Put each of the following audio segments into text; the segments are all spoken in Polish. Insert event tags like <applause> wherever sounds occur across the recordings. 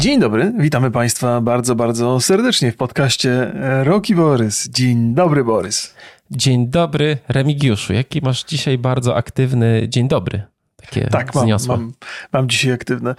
Dzień dobry, witamy Państwa bardzo, bardzo serdecznie w podcaście Roki Borys. Dzień dobry, Borys. Dzień dobry, Remigiuszu. Jaki masz dzisiaj bardzo aktywny dzień dobry? Takie tak, mam, mam, mam dzisiaj aktywne.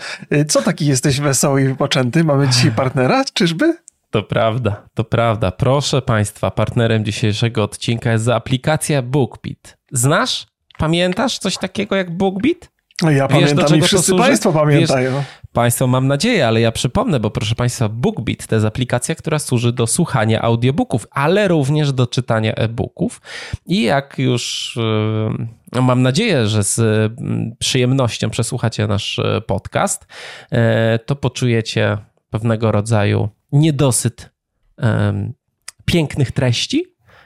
Co taki jesteś wesoły i wypoczęty? Mamy dzisiaj partnera, czyżby? To prawda, to prawda. Proszę Państwa, partnerem dzisiejszego odcinka jest aplikacja BookBeat. Znasz? Pamiętasz coś takiego jak BookBeat? No ja Wiesz, pamiętam i wszyscy Państwo pamiętają. Wiesz, państwo mam nadzieję, ale ja przypomnę, bo proszę Państwa, BookBeat to jest aplikacja, która służy do słuchania audiobooków, ale również do czytania e-booków. I jak już no mam nadzieję, że z mm, przyjemnością przesłuchacie nasz e, podcast, e, to poczujecie pewnego rodzaju niedosyt pięknych treści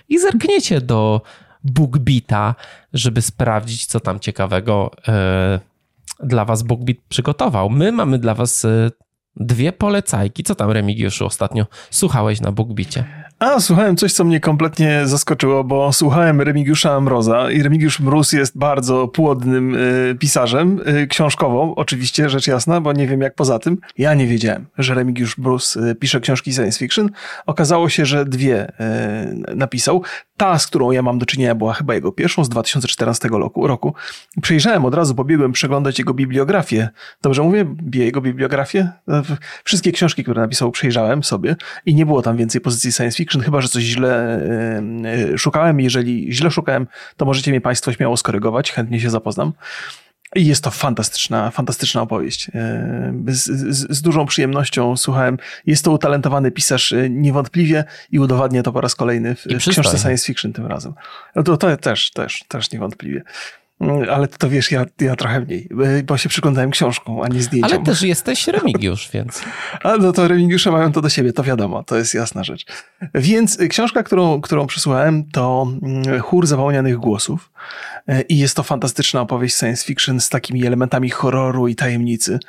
i zerkniecie do BookBeata, żeby sprawdzić, co tam ciekawego e, dla Was BookBeat przygotował. My mamy dla Was e, dwie polecajki. Co tam, Remigiuszu, ostatnio słuchałeś na BookBeacie? A, słuchałem coś, co mnie kompletnie zaskoczyło, bo słuchałem Remigiusza Mroza i Remigiusz Mróz jest bardzo płodnym y, pisarzem, y, książkową, oczywiście, rzecz jasna, bo nie wiem jak poza tym. Ja nie wiedziałem, że Remigiusz Mróz y, pisze książki science fiction. Okazało się, że dwie y, napisał. Ta, z którą ja mam do czynienia, była chyba jego pierwszą z 2014 roku. roku. Przejrzałem od razu, pobiegłem przeglądać jego bibliografię. Dobrze mówię? Jego bibliografię? Wszystkie książki, które napisał, przejrzałem sobie i nie było tam więcej pozycji science fiction, chyba że coś źle szukałem. Jeżeli źle szukałem, to możecie mnie Państwo śmiało skorygować, chętnie się zapoznam. I jest to fantastyczna, fantastyczna opowieść. Z, z, z, dużą przyjemnością słuchałem. Jest to utalentowany pisarz niewątpliwie i udowadnia to po raz kolejny w, w książce science fiction tym razem. No to, to też, też, też niewątpliwie. Mm, ale to wiesz, ja, ja trochę mniej, bo się przyglądałem książką, a nie zdjęciom. Ale też jesteś Remigiusz, więc... <laughs> A no to Remigiusze mają to do siebie, to wiadomo, to jest jasna rzecz. Więc książka, którą, którą przysłałem, to mm, Chór Zapomnianych Głosów. E, I jest to fantastyczna opowieść science fiction z takimi elementami horroru i tajemnicy.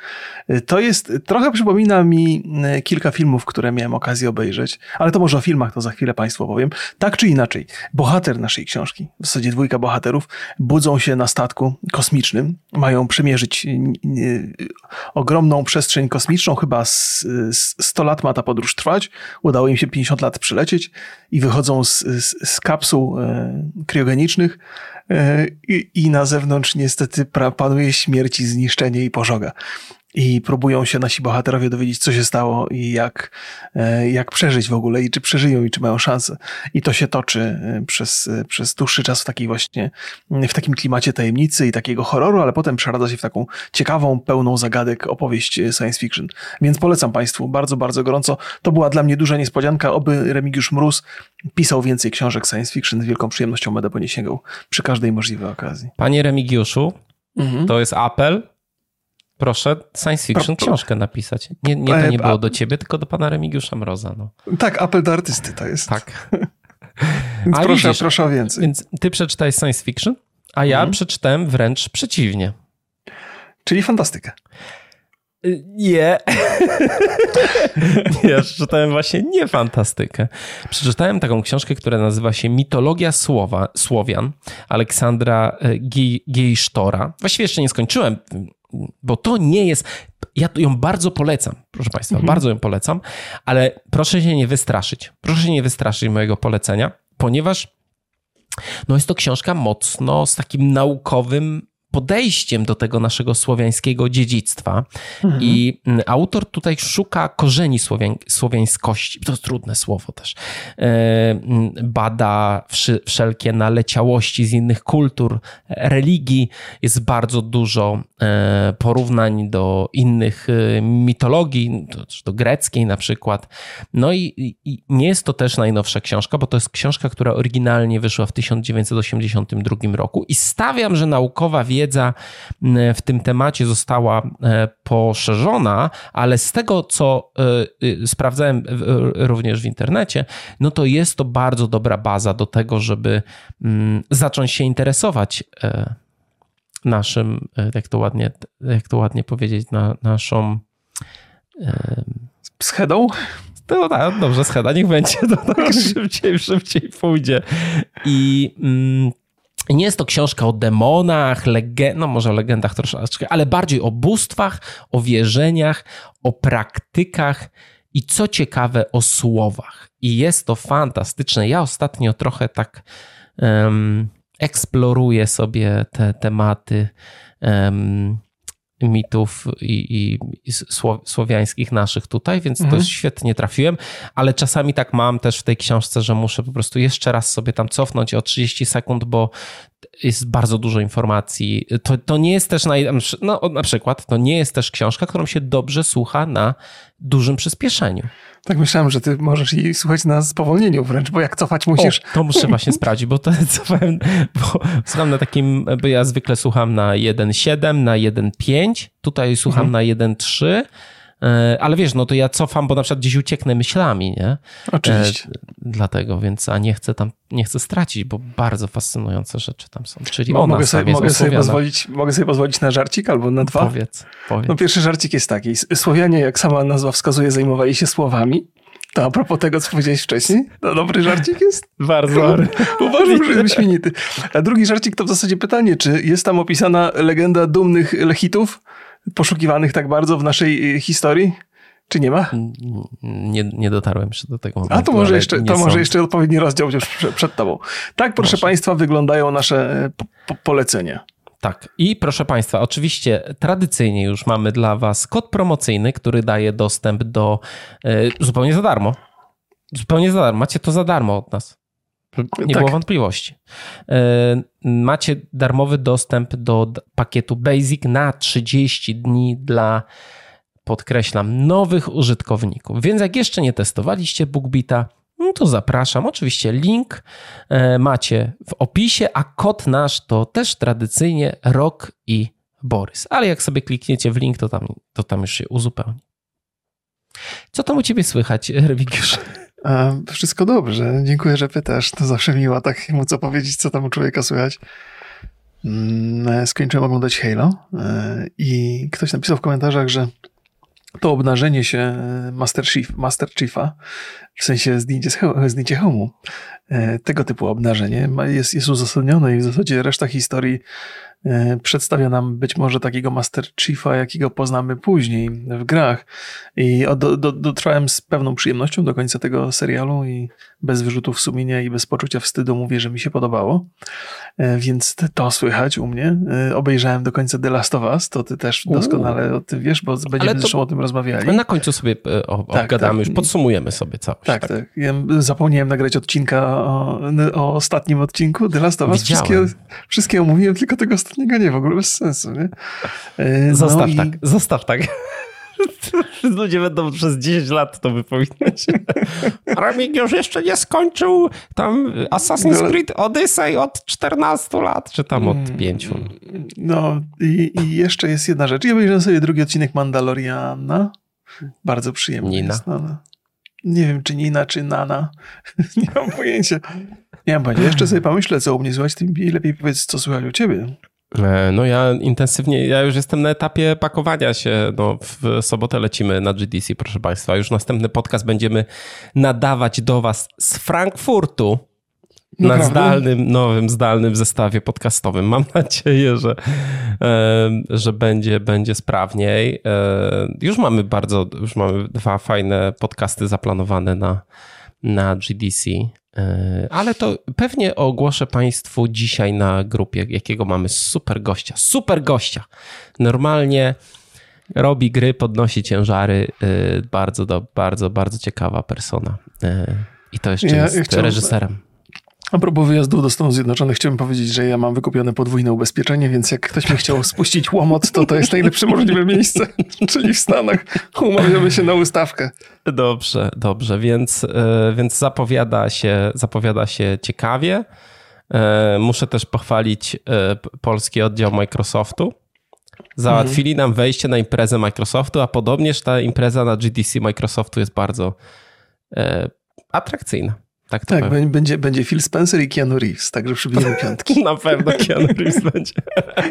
E, to jest, trochę przypomina mi e, kilka filmów, które miałem okazję obejrzeć, ale to może o filmach, to za chwilę Państwu opowiem. Tak czy inaczej, bohater naszej książki, w zasadzie dwójka bohaterów, budzą się na statku kosmicznym, mają przemierzyć ogromną przestrzeń kosmiczną, chyba 100 lat ma ta podróż trwać, udało im się 50 lat przylecieć i wychodzą z, z, z kapsuł kriogenicznych, E, I, I, na zewnątrz niestety panuje śmierć i zniszczenie i pożoga i próbują się nasi bohaterowie dowiedzieć, co się stało i jak, e, jak przeżyć w ogóle i czy przeżyją i czy mają szansę. I to się toczy e, przez, e, przez dłuższy czas w takiej właśnie, w takim klimacie tajemnicy i takiego horroru, ale potem przeradza się w taką ciekawą, pełną zagadek opowieść science fiction. Więc polecam Państwu bardzo, bardzo gorąco. To była dla mnie duża niespodzianka, oby Remigiusz Mróz pisał więcej książek science fiction. Z wielką przyjemnością będę po nie sięgał przy każdej możliwej okazji. Panie Remigiuszu, mhm. to jest apel Proszę science fiction Pro, książkę napisać. Nie, nie to nie było do ciebie, tylko do pana Remigiusza Mroza. No. Tak, apel do artysty to jest. Tak. <laughs> więc proszę, widzisz, proszę o więcej. Więc ty przeczytałeś science fiction, a ja mhm. przeczytałem wręcz przeciwnie. Czyli fantastykę. Y, <laughs> nie. ja przeczytałem właśnie nie fantastykę. Przeczytałem taką książkę, która nazywa się Mitologia Słowa, Słowian Aleksandra y, Giejsztora. Właściwie jeszcze nie skończyłem bo to nie jest. Ja ją bardzo polecam, proszę Państwa, mhm. bardzo ją polecam, ale proszę się nie wystraszyć. Proszę się nie wystraszyć mojego polecenia, ponieważ no jest to książka mocno z takim naukowym podejściem do tego naszego słowiańskiego dziedzictwa. Mhm. I mm, autor tutaj szuka korzeni słowiań, słowiańskości. To jest trudne słowo też. E, mm, bada wszelkie naleciałości z innych kultur, religii. Jest bardzo dużo e, porównań do innych e, mitologii, do, do greckiej na przykład. No i, i nie jest to też najnowsza książka, bo to jest książka, która oryginalnie wyszła w 1982 roku i stawiam, że naukowa wiedza wiedza w tym temacie została e, poszerzona, ale z tego, co e, sprawdzałem również w internecie, no to jest to bardzo dobra baza do tego, żeby zacząć się interesować e, naszym, jak to ładnie, jak to ładnie powiedzieć, na, naszą schedą? No tak, dobrze, scheda, niech będzie, to tak <laughs> szybciej, szybciej pójdzie. I Nie jest to książka o demonach, lege- no może o legendach troszeczkę, ale bardziej o bóstwach, o wierzeniach, o praktykach i co ciekawe o słowach. I jest to fantastyczne. Ja ostatnio trochę tak um, eksploruję sobie te tematy um, mitów i, i, i słowiańskich naszych tutaj, więc mhm. to świetnie trafiłem, ale czasami tak mam też w tej książce, że muszę po prostu jeszcze raz sobie tam cofnąć o 30 sekund, bo jest bardzo dużo informacji. To, to nie jest też, na, no, na przykład, to nie jest też książka, którą się dobrze słucha na dużym przyspieszeniu. Tak myślałem, że ty możesz jej słuchać na spowolnieniu wręcz, bo jak cofać musisz. O, to muszę <laughs> właśnie sprawdzić, bo to <laughs> cofałem, bo słucham na takim, bo ja zwykle słucham na 1.7, na 1.5, tutaj słucham mhm. na 1.3 E, ale wiesz, no to ja cofam, bo na przykład gdzieś ucieknę myślami, nie? Oczywiście. E, dlatego, więc a nie chcę tam, nie chcę stracić, bo bardzo fascynujące rzeczy tam są. Czyli Mo, mogę, sobie, mogę, sobie pozwolić, mogę sobie pozwolić na żarcik albo na dwa? Powiedz, powiedz. No pierwszy żarcik jest taki. Słowianie, jak sama nazwa wskazuje, zajmowali się słowami. To a propos tego, co powiedziałeś wcześniej, to dobry żarcik jest? <laughs> Bardzo. <laughs> Uważam, że jest wyśmienity. A drugi żarcik to w zasadzie pytanie, czy jest tam opisana legenda dumnych lechitów? Poszukiwanych tak bardzo w naszej y, historii? Czy nie ma? Nie, nie dotarłem jeszcze do tego momentu. A to może jeszcze, to może jeszcze odpowiedni rozdział już przed tobą. Tak, proszę może. Państwa, wyglądają nasze e, po polecenia. Tak. I proszę Państwa, oczywiście tradycyjnie już mamy dla Was kod promocyjny, który daje dostęp do y, zupełnie za darmo. Zupełnie za darmo. Macie to za darmo od nas. Nie tak. było wątpliwości. E, macie darmowy dostęp do pakietu Basic na 30 dni dla, podkreślam, nowych użytkowników. Więc jak jeszcze nie testowaliście BookBeata, no to zapraszam. Oczywiście link e, macie w opisie, a kod nasz to też tradycyjnie Rok i Borys. Ale jak sobie klikniecie w link, to tam, to tam już się uzupełni. Co tam u ciebie słychać, Rewigiusz? Wszystko dobrze. Dziękuję, że pytasz. To zawsze miło tak móc opowiedzieć, co tam u człowieka słychać. Mm, skończyłem oglądać Halo e, i ktoś napisał w komentarzach, że to obnażenie się e, Master, Chief, Master Chiefa, w sensie zdjęcie, zdjęcie hełmu, e, tego typu obnażenie jest, jest uzasadnione i w zasadzie reszta historii E, przedstawia nam być może takiego Master Chiefa, jakiego poznamy później w grach. I do, do, dotrwałem z pewną przyjemnością do końca tego serialu i bez wyrzutów sumienia i bez poczucia wstydu mówię, że mi się podobało. E, więc to słychać u mnie. E, obejrzałem do końca The Last of Us, to ty też doskonale o tym wiesz, bo będziemy to, zresztą o tym rozmawiali. Na końcu sobie tak, obgadamy, tak. już podsumujemy sobie całość. Tak, tak. tak. Ja zapomniałem nagrać odcinka o, o, ostatnim odcinku The Last of Us. Wszystkie, wszystkie omówiłem, tylko tego ostatniego nie, w ogóle bez sensu, nie? No zostaw i... tak, zostaw tak. Ludzie będą przez 10 lat to wypominać. Remigiusz jeszcze nie skończył tam Assassin's no. Creed Odyssey od 14 lat, czy tam od 5. Mm, no i, i jeszcze jest jedna rzecz. Ja obejrzałem sobie drugi odcinek Mandaloriana. Bardzo przyjemny Nina. jest. No, no. Nie wiem, czy Nina, czy Nana. <laughs> nie mam pojęcia. Nie mam pojęcia. Jeszcze sobie pomyślę, co u mnie słychać, tym lepiej powiedz, co słychać u ciebie. E, no ja intensywnie, ja już jestem na etapie pakowania się. No, w sobotę lecimy na GDC, proszę Państwa. Już następny podcast będziemy nadawać do Was z Frankfurtu na zdalnym, nowym, zdalnym zestawie podcastowym. Mam <laughs> nadzieję, że, e, że będzie, będzie sprawniej. E, już mamy bardzo, już mamy dwa fajne podcasty zaplanowane na, na GDC. E, ale to pewnie ogłoszę Państwu dzisiaj na grupie, jakiego mamy super gościa. Super gościa. Normalnie robi gry, podnosi ciężary. E, bardzo, bardzo, bardzo ciekawa persona. E, I to jeszcze ja, jest ja reżyserem. A propos wyjazdu do Stanów Zjednoczonych, chciałbym powiedzieć, że ja mam wykupione podwójne ubezpieczenie, więc jak ktoś mi chciał spuścić łomot, to to jest najlepsze możliwe miejsce, <laughs> czyli w Stanach. Umawiamy się na ustawkę. Dobrze, dobrze, więc, e, więc zapowiada, się, zapowiada się ciekawie. E, muszę też pochwalić e, polski oddział Microsoftu. Załatwili nam wejście na imprezę Microsoftu, a podobnież ta impreza na GDC Microsoftu jest bardzo atrakcyjna. Tak, tak będzie, będzie Phil Spencer i Keanu Reeves, także przybijemy <laughs> piątki. Na pewno Keanu Reeves będzie.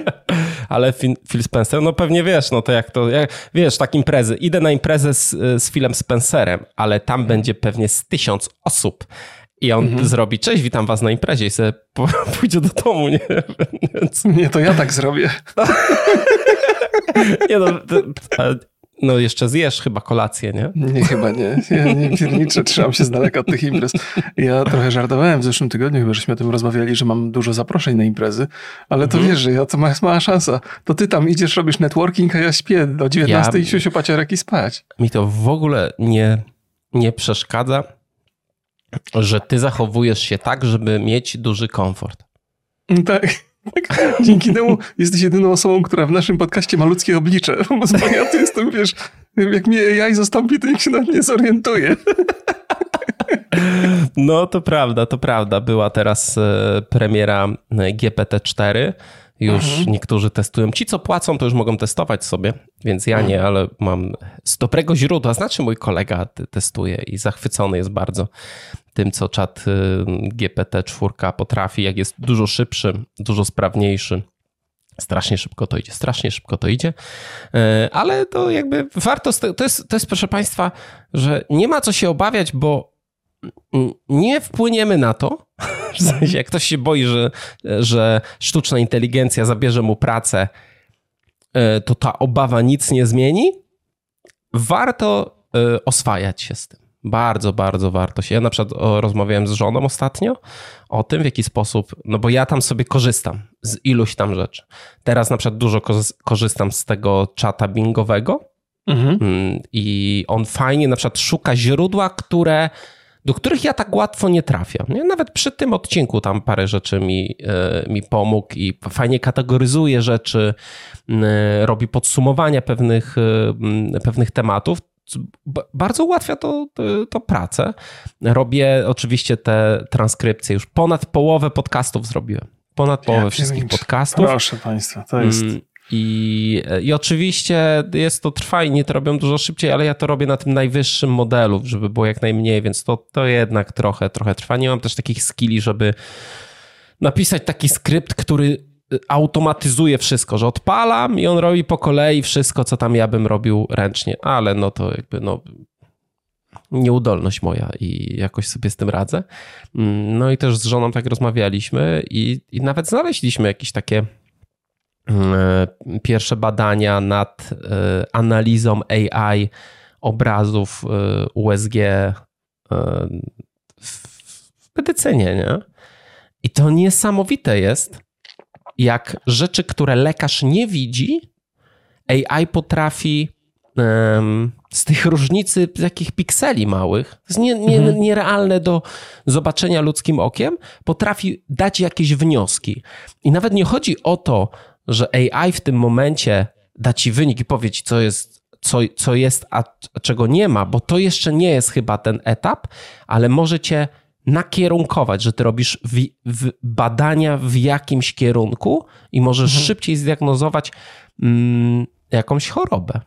<laughs> Ale Phil Spencer, no pewnie wiesz, no to jak to, jak, wiesz, tak imprezy. Idę na imprezę z, z Philem Spencerem, ale tam będzie pewnie z tysiąc osób I on mhm. zrobi, cześć, witam was na imprezie i sobie <laughs> pójdzie do domu, nie? Więc... Nie, to ja tak zrobię. nie no, no jeszcze zjesz chyba kolację, nie? Nie, chyba nie. Ja nie pierniczę, trzymam się z daleka od tych imprez. Ja trochę żartowałem w zeszłym tygodniu, chyba żeśmy o tym rozmawiali, że mam dużo zaproszeń na imprezy, ale to mhm. wiesz, że ja to jest mała szansa. To ty tam idziesz, robisz networking, a ja śpię do 19 ja, i siusiu paciorek i spać. Mi to w ogóle nie, nie przeszkadza, że ty zachowujesz się tak, żeby mieć duży komfort. Tak. Tak, dzięki temu jesteś jedyną osobą, która w naszym podcaście ma ludzkie oblicze. <laughs> Bo ja to jestem, wiesz, jak mnie AI zastąpi, to nikt się nawet nie zorientuje. No to prawda, to prawda. Była teraz e, premiera e, GPT-4 już mhm. niektórzy testują. Ci, co płacą, to już mogą testować sobie, więc ja nie, ale mam z dobrego źródła. Znaczy, mój kolega testuje i zachwycony jest bardzo tym, co czat y, GPT-4 potrafi, jak jest dużo szybszy, dużo sprawniejszy. Strasznie szybko to idzie, strasznie szybko to idzie, e, ale to jakby warto, to jest, to jest proszę Państwa, że nie ma co się obawiać, bo nie wpłyniemy na to, <laughs> w sensie jak ktoś się boi, że, że sztuczna inteligencja zabierze mu pracę, e, to ta obawa nic nie zmieni. Warto e, oswajać się z tym. Bardzo, bardzo warto się. Ja na przykład rozmawiałem z żoną ostatnio o tym, w jaki sposób, no bo ja tam sobie korzystam z iluś tam rzeczy. Teraz na przykład dużo korzystam z tego czata bingowego mhm. Mm, i on fajnie na przykład szuka źródła, które do których ja tak łatwo nie trafiam. Nawet przy tym odcinku tam parę rzeczy mi, e, mi pomógł i fajnie kategoryzuje rzeczy, robi podsumowania pewnych, e, pewnych tematów. Bardzo ułatwia to, to, to, pracę. Robię oczywiście te transkrypcje. Już ponad połowę podcastów zrobiłem. Ponad połowę ja wszystkich podcastów. Proszę Państwa, to jest. Mm, i, I oczywiście jest to trwa i nie to robią dużo szybciej, ale ja to robię na tym najwyższym modelu, żeby było jak najmniej, więc to, to jednak trochę, trochę trwa. Nie mam też takich skilli, żeby napisać taki skrypt, który automatyzuje wszystko, że odpalam i on robi po kolei wszystko, co tam ja bym robił ręcznie, ale no to jakby no nieudolność moja i jakoś sobie z tym radzę. No i też z żoną tak rozmawialiśmy i, i nawet znaleźliśmy jakieś takie pierwsze badania nad e, analizą AI obrazów e, USG w medycynie, nie? I to niesamowite jest, jak rzeczy, które lekarz nie widzi, AI potrafi um, z tych różnicy takich pikseli małych, nie, nie, mhm. nierealne do zobaczenia ludzkim okiem, potrafi dać jakieś wnioski. I nawet nie chodzi o to, że AI w tym momencie da ci wynik i powie ci, co jest, co, co jest, a czego nie ma, bo to jeszcze nie jest chyba ten etap, ale może cię nakierunkować, że ty robisz w, w badania w jakimś kierunku i możesz mhm. szybciej zdiagnozować mm, jakąś chorobę.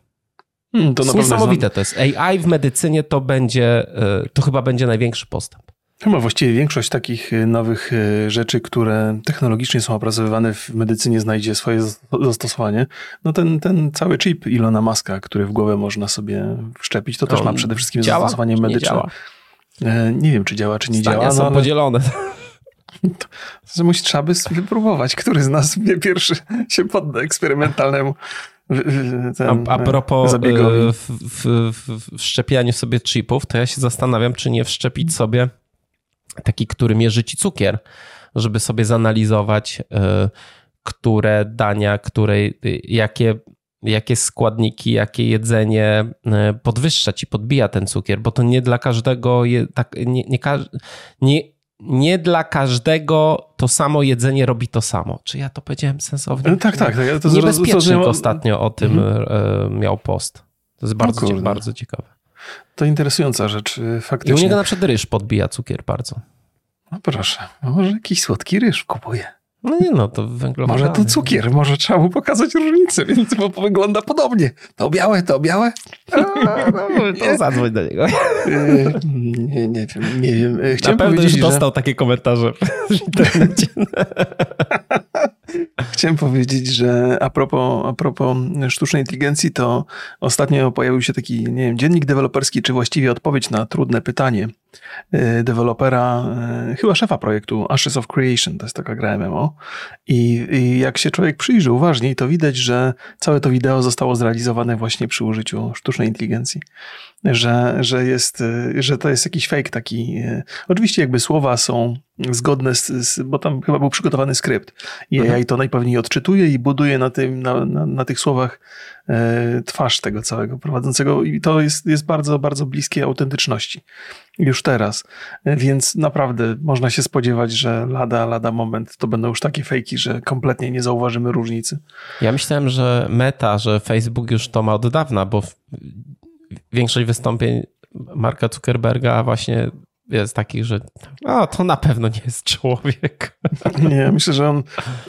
Hmm, to, to jest niesamowite to jest. AI w medycynie to będzie, e, to chyba będzie największy postęp. Chyba właściwie większość takich y, nowych y, rzeczy, które technologicznie są opracowywane w medycynie, znajdzie swoje zastosowanie. No ten, ten cały chip Ilona Maska, który w głowę można sobie wszczepić, to, to też ma przede wszystkim działa, zastosowanie medyczne. Nie, nie wiem, czy działa, czy nie Stania działa. są no, ale... podzielone. <laughs> To, to trzeba by wypróbować, który z nas pierwszy się podda eksperymentalnemu ten, a, a propos y, w, w, w, w wszczepianiu sobie chipów, to ja się zastanawiam, czy nie wszczepić sobie taki, który mierzy ci cukier, żeby sobie zanalizować, y, które dania, które, y, jakie, jakie składniki, jakie jedzenie y, podwyższa ci, podbija ten cukier, bo to nie dla każdego, je, tak, nie, nie, nie, nie dla każdego to samo jedzenie robi to samo. Czy ja to powiedziałem sensownie? Tak, tak. tak. Ja to Niebezpiecznik ostatnio o tym mhm. miał post. To jest bardzo, bardzo ciekawe. To interesująca rzecz, faktycznie. I u niego na przykład ryż podbija cukier bardzo. No proszę, może jakiś słodki ryż kupuje. No nie no, to węglowodany. Może to cukier, może trzeba mu pokazać różnicę, więc bo wygląda podobnie. To białe, to białe. A, <laughs> no, to zadzwoń do niego. Nie, nie wiem, nie wiem. Chciałem Na pewno już dostał że... takie komentarze w internecie. <laughs> Chciałem powiedzieć, że a propos, a propos sztucznej inteligencji, to ostatnio pojawił się taki, nie wiem, dziennik deweloperski, czy właściwie odpowiedź na trudne pytanie dewelopera, y, chyba szefa projektu Ashes of Creation, to jest taka gra MMO. I, I jak się człowiek przyjrzy uważniej, to widać, że całe to wideo zostało zrealizowane właśnie przy użyciu sztucznej inteligencji. Że, że, jest, y, że to jest jakiś fake taki. Oczywiście jakby słowa są zgodne z, z bo tam chyba był przygotowany skrypt i mhm. AI to najpewniej odczytuje i buduje na, tym, na, na, na tych słowach twarz tego całego prowadzącego i to jest, jest bardzo, bardzo bliskie autentyczności już teraz, e, więc naprawdę można się spodziewać, że lada, lada moment to będą już takie fejki, że kompletnie nie zauważymy różnicy. Ja myślałem, że meta, że Facebook już to ma od dawna, bo większość wystąpień Marka Zuckerberga właśnie jest takich, że o, to na pewno nie jest człowiek. <laughs> Nie, myślę, że on,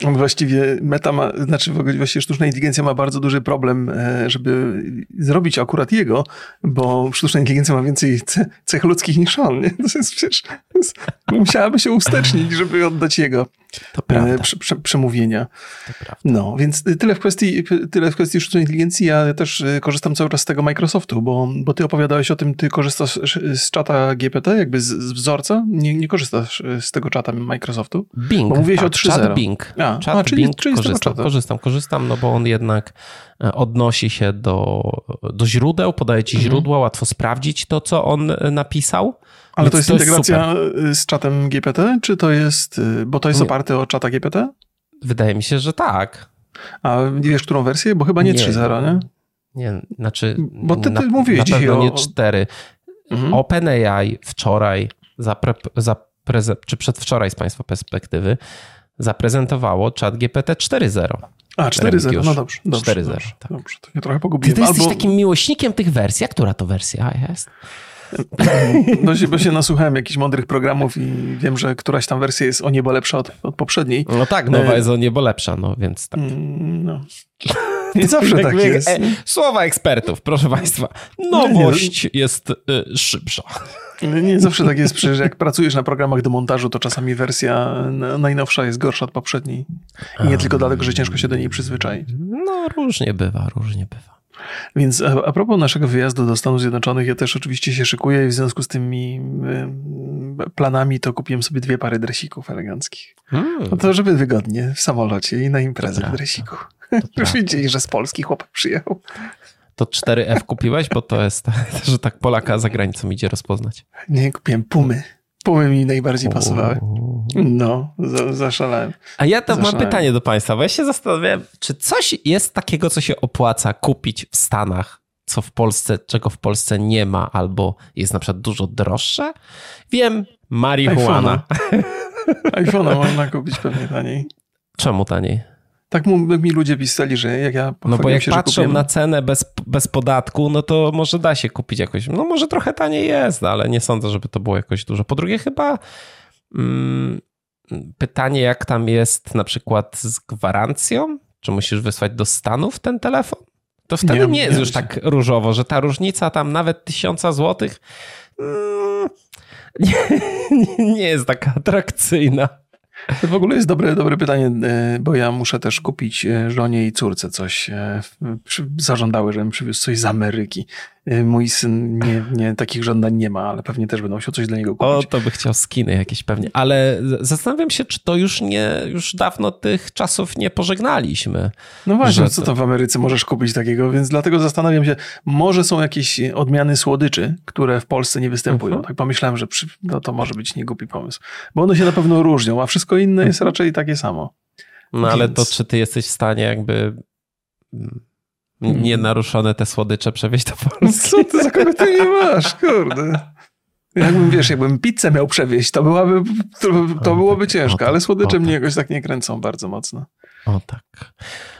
on właściwie meta ma, znaczy właściwie sztuczna inteligencja ma bardzo duży problem, e, żeby zrobić akurat jego, bo sztuczna inteligencja ma więcej cech ludzkich niż on. Nie? To jest przecież, musiałaby się ustecznić, żeby oddać jego to. Prze, prze, przemówienia. No, więc tyle w kwestii, tyle w kwestii sztucznej inteligencji. Ja też e, korzystam cały czas z tego Microsoftu, bo, bo ty opowiadałeś o tym, ty korzystasz z czata GPT, jakby z, z wzorca. Nie, nie korzystasz e, z tego czata Microsoftu. Bing. Bo mówiłeś tak, o 3.0. Czat Bing. A, czat a, czyli, Bing czyli korzystam, korzystam, korzystam, no bo on jednak e, odnosi się do, do źródeł, podaje ci mhm. źródła, łatwo sprawdzić to, co on napisał. Ale to jest to integracja jest z czatem GPT, czy to jest, y, bo to jest nie. oparte o czata GPT? Wydaje mi się, że tak. A wiesz, którą wersję? Bo chyba nie, nie 3.0, nie? Nie, znaczy. Bo ty, ty na, mówiłeś na dzisiaj o... nie 4. Mhm. OpenAI wczoraj, zapre, zapreze, czy przedwczoraj z Państwa perspektywy, zaprezentowało czat GPT 4.0. A, 4.0, no dobrze. dobrze 4.0. Tak. Dobrze, to ja trochę pogubiłem. Ty, ty jesteś Albo... takim miłośnikiem tych wersji. A która to wersja jest? No, bo się nasłuchałem jakichś mądrych programów i wiem, że któraś tam wersja jest o niebo lepsza od, od poprzedniej. No tak, nowa e, jest o niebo lepsza, no więc tak. Mm, no. <laughs> Nie zawsze tak jest. E, słowa ekspertów, proszę Państwa. Nowość nie, nie. jest y, szybsza. Nie zawsze tak jest, przecież jak pracujesz na programach do montażu, to czasami wersja najnowsza jest gorsza od poprzedniej. I nie tylko dlatego, że ciężko się do niej przyzwyczaić. No różnie bywa, różnie bywa. Więc a, propos naszego wyjazdu do Stanów Zjednoczonych, ja też oczywiście się szykuję i w związku z tymi y, planami to kupiłem sobie dwie pary dresików eleganckich. Hmm. No to żeby wygodnie w samolocie i na imprezę w dresiku. <laughs> Już widzieli, że z Polski chłop przyjechał. To 4F kupiłeś? Bo to jest, <laughs> że tak Polaka za granicą idzie rozpoznać. Nie, kupiłem Pumy. Pumy mi najbardziej pasowały. No, zaszalałem. A ja to mam pytanie do Państwa, bo ja się zastanawiałem, czy coś jest takiego, co się opłaca kupić w Stanach, co w Polsce, czego w Polsce nie ma, albo jest na przykład dużo droższe? Wiem, marihuana. iPhone'a <laughs> można kupić pewnie taniej. Czemu taniej? Tak mi ludzie pisali, że jak ja No bo jak się, patrzą na cenę bez, bez podatku, no to może da się kupić jakoś, no może trochę taniej jest, ale nie sądzę, żeby to było jakoś dużo. Po drugie chyba mm, pytanie, jak tam jest na przykład z gwarancją? Czy musisz wysłać do Stanów ten telefon? To wtedy nie, nie jest nie już tak różowo, że ta różnica tam nawet tysiąca złotych mm, <laughs> nie, nie jest taka atrakcyjna. To w ogóle jest dobre, dobre pytanie, e, bo ja muszę też kupić e, żonie i córce coś. E, zażądały, żebym przywiózł coś z Ameryki. Y, mój syn nie, nie, takich żądań nie ma, ale pewnie też będą chciał coś dla niego kupić. O, to by chciał skiny jakieś pewnie. Ale zastanawiam się, czy to już nie, już dawno tych czasów nie pożegnaliśmy. No właśnie, co to w Ameryce możesz kupić takiego, więc dlatego zastanawiam się, może są jakieś odmiany słodyczy, które w Polsce nie występują. Mhm. Tak pomyślałem, że przy, no to może być niegłupi pomysł. Bo one się na pewno różnią, a wszystko inne jest raczej takie samo. No więc... ale to czy ty jesteś w stanie jakby mm. Nienaruszone te słodycze przewieźć do Polski. Co ty za kogo ty nie masz, kurde. Jakbym, wiesz, jakbym pizzę miał przewieźć, to byłaby, to, to byłoby ciężko, ale słodycze mnie jakoś tak nie kręcą bardzo mocno. O tak.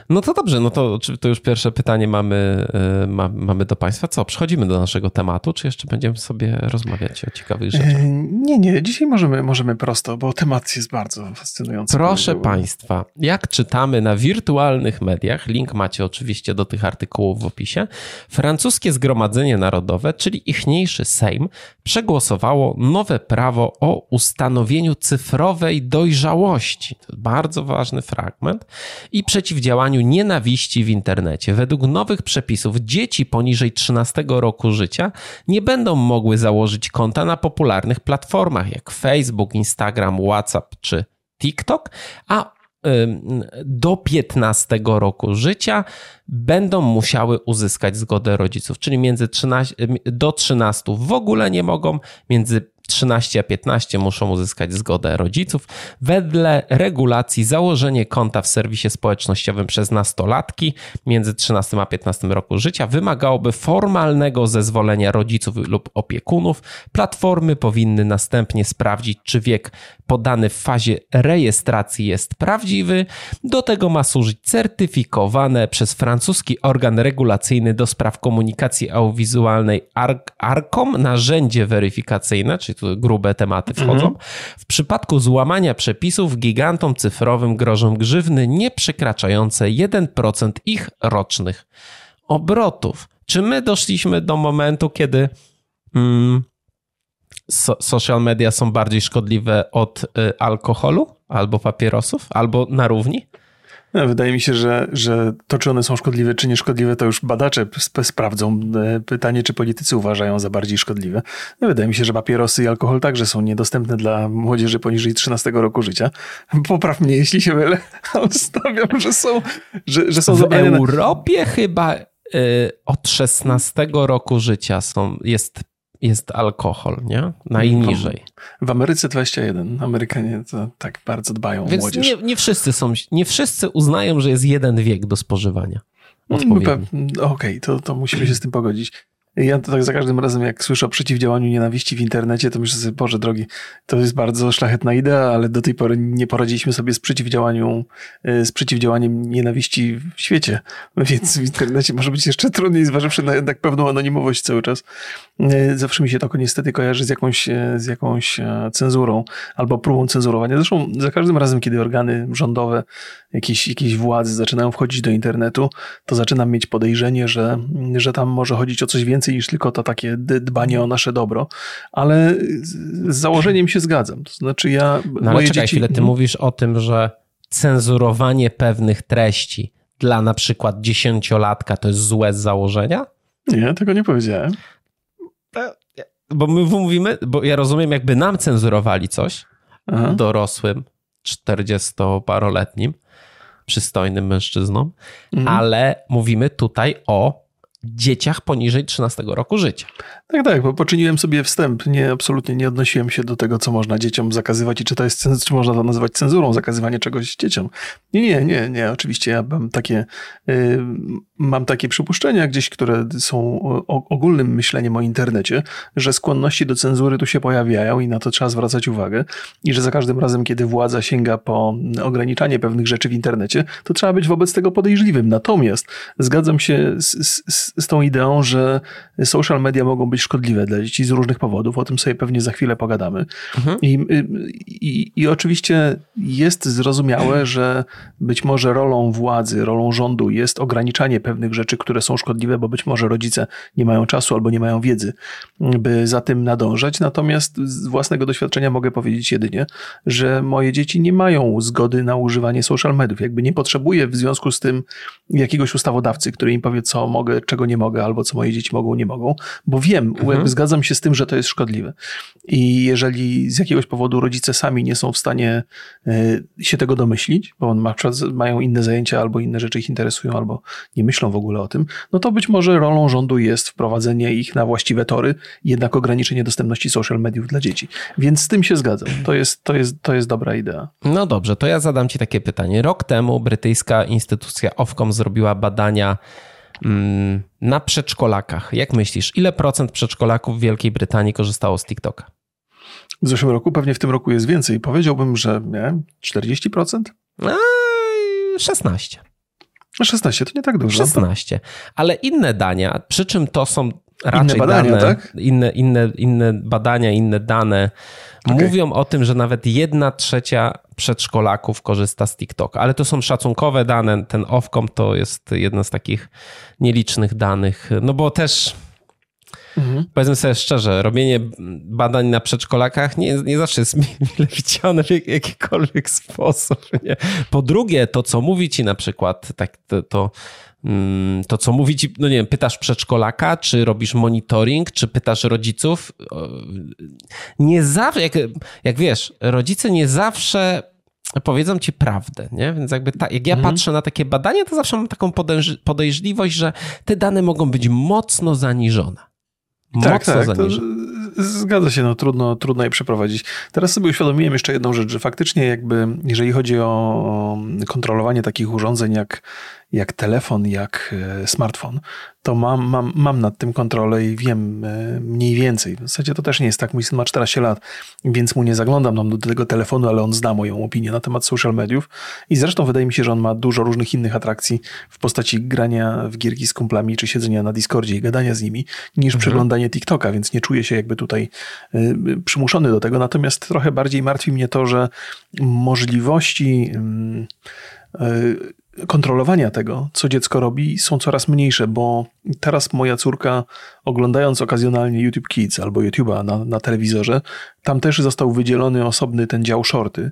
No to dobrze, no to, to już pierwsze pytanie mamy, y, ma, mamy do Państwa. Co, przechodzimy do naszego tematu, czy jeszcze będziemy sobie rozmawiać o ciekawych rzeczach? E, nie, nie, dzisiaj możemy, możemy prosto, bo temat jest bardzo fascynujący. Proszę Państwa, jak czytamy na wirtualnych mediach, link macie oczywiście do tych artykułów w opisie, francuskie Zgromadzenie Narodowe, czyli ichniejszy Sejm, przegłosowało nowe prawo o ustanowieniu cyfrowej dojrzałości. To bardzo ważny fragment i przeciwdziałaniu nienawiści w internecie. Według nowych przepisów dzieci poniżej 13 roku życia nie będą mogły założyć konta na popularnych platformach jak Facebook, Instagram, WhatsApp czy TikTok, a do 15 roku życia będą musiały uzyskać zgodę rodziców, czyli między 13, do 13 w ogóle nie mogą, między 13 a 15 muszą uzyskać zgodę rodziców. Wedle regulacji założenie konta w serwisie społecznościowym przez nastolatki między 13 a 15 roku życia wymagałoby formalnego zezwolenia rodziców lub opiekunów. Platformy powinny następnie sprawdzić, czy wiek podany w fazie rejestracji jest prawdziwy. Do tego ma służyć certyfikowane przez francuski organ regulacyjny do spraw komunikacji audiowizualnej ARCOM narzędzie weryfikacyjne, czyli grube tematy wchodzą. Mhm. W przypadku złamania przepisów gigantom cyfrowym grożą grzywny nie przekraczające 1% ich rocznych obrotów. Czy my doszliśmy do momentu, kiedy mm, so, social media są bardziej szkodliwe od y, alkoholu albo papierosów, albo na równi? No, wydaje mi się, że, że to, czy one są szkodliwe, czy nieszkodliwe, to już badacze sp sprawdzą. E, pytanie, czy politycy uważają za bardziej szkodliwe. No, wydaje mi się, że papierosy i alkohol także są niedostępne dla młodzieży poniżej 13 roku życia. <laughs> Popraw mnie, jeśli się mylę, <laughs> ale stawiam, że są, że, że są W Europie chyba y, od 16 roku życia są, jest jest alkohol, nie? Najniżej. W, Ameryce 21. Amerykanie to tak bardzo dbają Więc o młodzież. Nie, nie wszyscy są, nie wszyscy uznają, że jest jeden wiek do spożywania. No, Okej, okay, to, to musimy się z tym pogodzić. Ja to tak za każdym razem, jak słyszę o przeciwdziałaniu nienawiści w internecie, to myślę sobie, Boże drogi, to jest bardzo szlachetna idea, ale do tej pory nie poradziliśmy sobie z, przeciwdziałaniu, y, z przeciwdziałaniem nienawiści w świecie. <laughs> Więc w internecie może być jeszcze trudniej, zważywszy na jednak pewną anonimowość cały czas. Y, zawsze mi się to niestety kojarzy z jakąś, y, z jakąś cenzurą albo próbą cenzurowania. Zresztą za każdym razem, kiedy organy rządowe, jakieś, jakieś władze zaczynają wchodzić do internetu, to zaczynam mieć podejrzenie, że, że tam może chodzić o coś więcej więcej niż tylko to takie dbanie o nasze dobro, ale z założeniem się zgadzam. To znaczy ja... No ale czekaj dzieci... chwilę, ty hmm? mówisz o tym, że cenzurowanie pewnych treści dla na przykład dziesięciolatka to jest złe z założenia? Nie, tego nie powiedziałem. Bo my mówimy, bo ja rozumiem, jakby nam cenzurowali coś, Aha. dorosłym, czterdziestoparoletnim, przystojnym mężczyznom, mhm. ale mówimy tutaj o dzieciach poniżej 13 roku życia. Tak, tak, bo poczyniłem sobie wstęp. Nie, absolutnie nie odnosiłem się do tego, co można dzieciom zakazywać i czy to jest, czy można to nazywać cenzurą, zakazywanie czegoś dzieciom. Nie, nie, nie, nie. Oczywiście ja mam takie, y, mam takie przypuszczenia gdzieś, które są ogólnym myśleniem o internecie, że skłonności do cenzury tu się pojawiają i na to trzeba zwracać uwagę i że za każdym razem, kiedy władza sięga po ograniczanie pewnych rzeczy w internecie, to trzeba być wobec tego podejrzliwym. Natomiast zgadzam się z, z, z tą ideą, że social media mogą być szkodliwe dla dzieci z różnych powodów. O tym sobie pewnie za chwilę pogadamy. Mhm. I, i, I oczywiście jest zrozumiałe, że być może rolą władzy, rolą rządu jest ograniczanie pewnych rzeczy, które są szkodliwe, bo być może rodzice nie mają czasu albo nie mają wiedzy, by za tym nadążać. Natomiast z własnego doświadczenia mogę powiedzieć jedynie, że moje dzieci nie mają zgody na używanie social mediów. Jakby nie potrzebuję w związku z tym jakiegoś ustawodawcy, który im powie, co mogę, czego nie mogę, albo co moje dzieci mogą, nie mogą, bo wiem, mhm. zgadzam się z tym, że to jest szkodliwe. I jeżeli z jakiegoś powodu rodzice sami nie są w stanie e, się tego domyślić, bo on ma, mają inne zajęcia albo inne rzeczy ich interesują, albo nie myślą w ogóle o tym, no to być może rolą rządu jest wprowadzenie ich na właściwe tory, jednak ograniczenie dostępności social mediów dla dzieci. Więc z tym się zgadzam. To jest, to jest, to jest dobra idea. No dobrze, to ja zadam Ci takie pytanie. Rok temu brytyjska instytucja Ofcom zrobiła badania na przedszkolakach. Jak myślisz, ile procent przedszkolaków w Wielkiej Brytanii korzystało z TikToka? W zeszłym roku, pewnie w tym roku jest więcej. Powiedziałbym, że nie, 40%? A, 16. 16 to nie tak dużo. 16. Ale inne dania, przy czym to są raczej inne badania, dane, tak? inne, inne, inne badania, inne dane okay. mówią o tym, że nawet jedna trzecia przedszkolaków korzysta z TikToka. Ale to są szacunkowe dane. Ten Ofcom to jest jedna z takich nielicznych danych. No bo też Mhm. Powiedzmy sobie szczerze, robienie badań na przedszkolakach nie, nie zawsze jest <laughs> mile widziane w jakikolwiek sposób. Nie? Po drugie, to co mówi ci na przykład, tak to, to to, co mówi ci, no nie wiem, pytasz przedszkolaka, czy robisz monitoring, czy pytasz rodziców. Nie zawsze, jak, jak wiesz, rodzice nie zawsze powiedzą ci prawdę, nie? Więc jakby ta, jak ja mhm. patrzę na takie badania, to zawsze mam taką podejrzliwość, że te dane mogą być mocno zaniżone. Tak, mocno tak, zaniżone. Zgadza się, no trudno, trudno je przeprowadzić. Teraz sobie uświadomiłem jeszcze jedną rzecz, że faktycznie jakby, jeżeli chodzi o kontrolowanie takich urządzeń jak jak telefon, jak e, smartfon, to mam, mam, mam nad tym kontrolę i wiem e, mniej więcej. W zasadzie to też nie jest tak. Mój syn ma 14 lat, więc mu nie zaglądam tam do tego telefonu, ale on zna moją opinię na temat social mediów. I zresztą wydaje mi się, że on ma dużo różnych innych atrakcji w postaci grania w gierki z kumplami, czy siedzenia na Discordzie i gadania z nimi, niż mhm. przeglądanie TikToka, więc nie czuję się jakby tutaj y, przymuszony do tego. Natomiast trochę bardziej martwi mnie to, że możliwości. Kontrolowania tego, co dziecko robi, są coraz mniejsze, bo teraz moja córka, oglądając okazjonalnie YouTube Kids albo YouTube'a na, na telewizorze, tam też został wydzielony osobny ten dział shorty.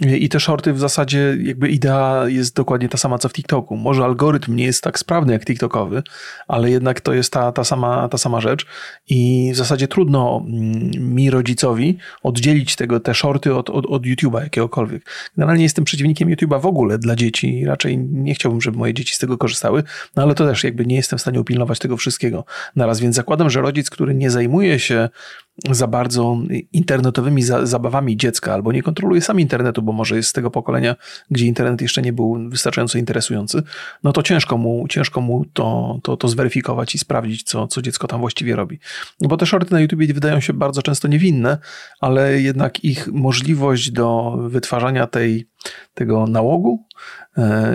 I te shorty w zasadzie jakby idea jest dokładnie ta sama co w TikToku. Może algorytm nie jest tak sprawny jak TikTokowy, ale jednak to jest ta, ta, sama, ta sama rzecz. I w zasadzie trudno mm, mi, rodzicowi, oddzielić tego, te shorty od, od, od YouTube'a jakiegokolwiek. Generalnie jestem przeciwnikiem YouTube'a w ogóle dla dzieci. Raczej nie chciałbym, żeby moje dzieci z tego korzystały, no ale to też jakby nie jestem w stanie upilnować tego wszystkiego naraz. Więc zakładam, że rodzic, który nie zajmuje się za bardzo internetowymi zabawami dziecka, albo nie kontroluje sam internetu, bo może jest z tego pokolenia, gdzie internet jeszcze nie był wystarczająco interesujący, no to ciężko mu, ciężko mu to, to, to zweryfikować i sprawdzić, co, co dziecko tam właściwie robi. Bo te shorty na YouTube wydają się bardzo często niewinne, ale jednak ich możliwość do wytwarzania tej, tego nałogu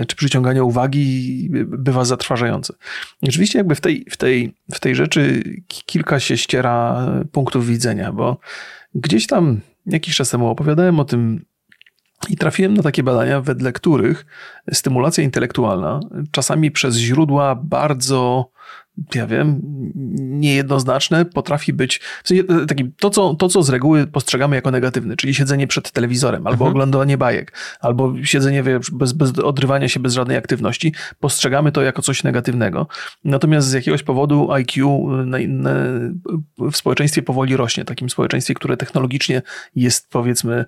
czy przyciągania uwagi bywa zatrważające. Oczywiście jakby w tej, w tej, w tej rzeczy kilka się ściera punktów widzenia, bo gdzieś tam jakiś czas temu opowiadałem o tym i trafiłem na takie badania, wedle których stymulacja intelektualna czasami przez źródła bardzo ja wiem, niejednoznaczne, potrafi być. W sensie, e, taki, to, co, to, co z reguły postrzegamy jako negatywne, czyli siedzenie przed telewizorem, albo mhm. oglądanie bajek, albo siedzenie bez, bez odrywania się, bez żadnej aktywności, postrzegamy to jako coś negatywnego. Natomiast z jakiegoś powodu IQ e, na, na, w społeczeństwie powoli rośnie, takim społeczeństwie, które technologicznie jest, powiedzmy,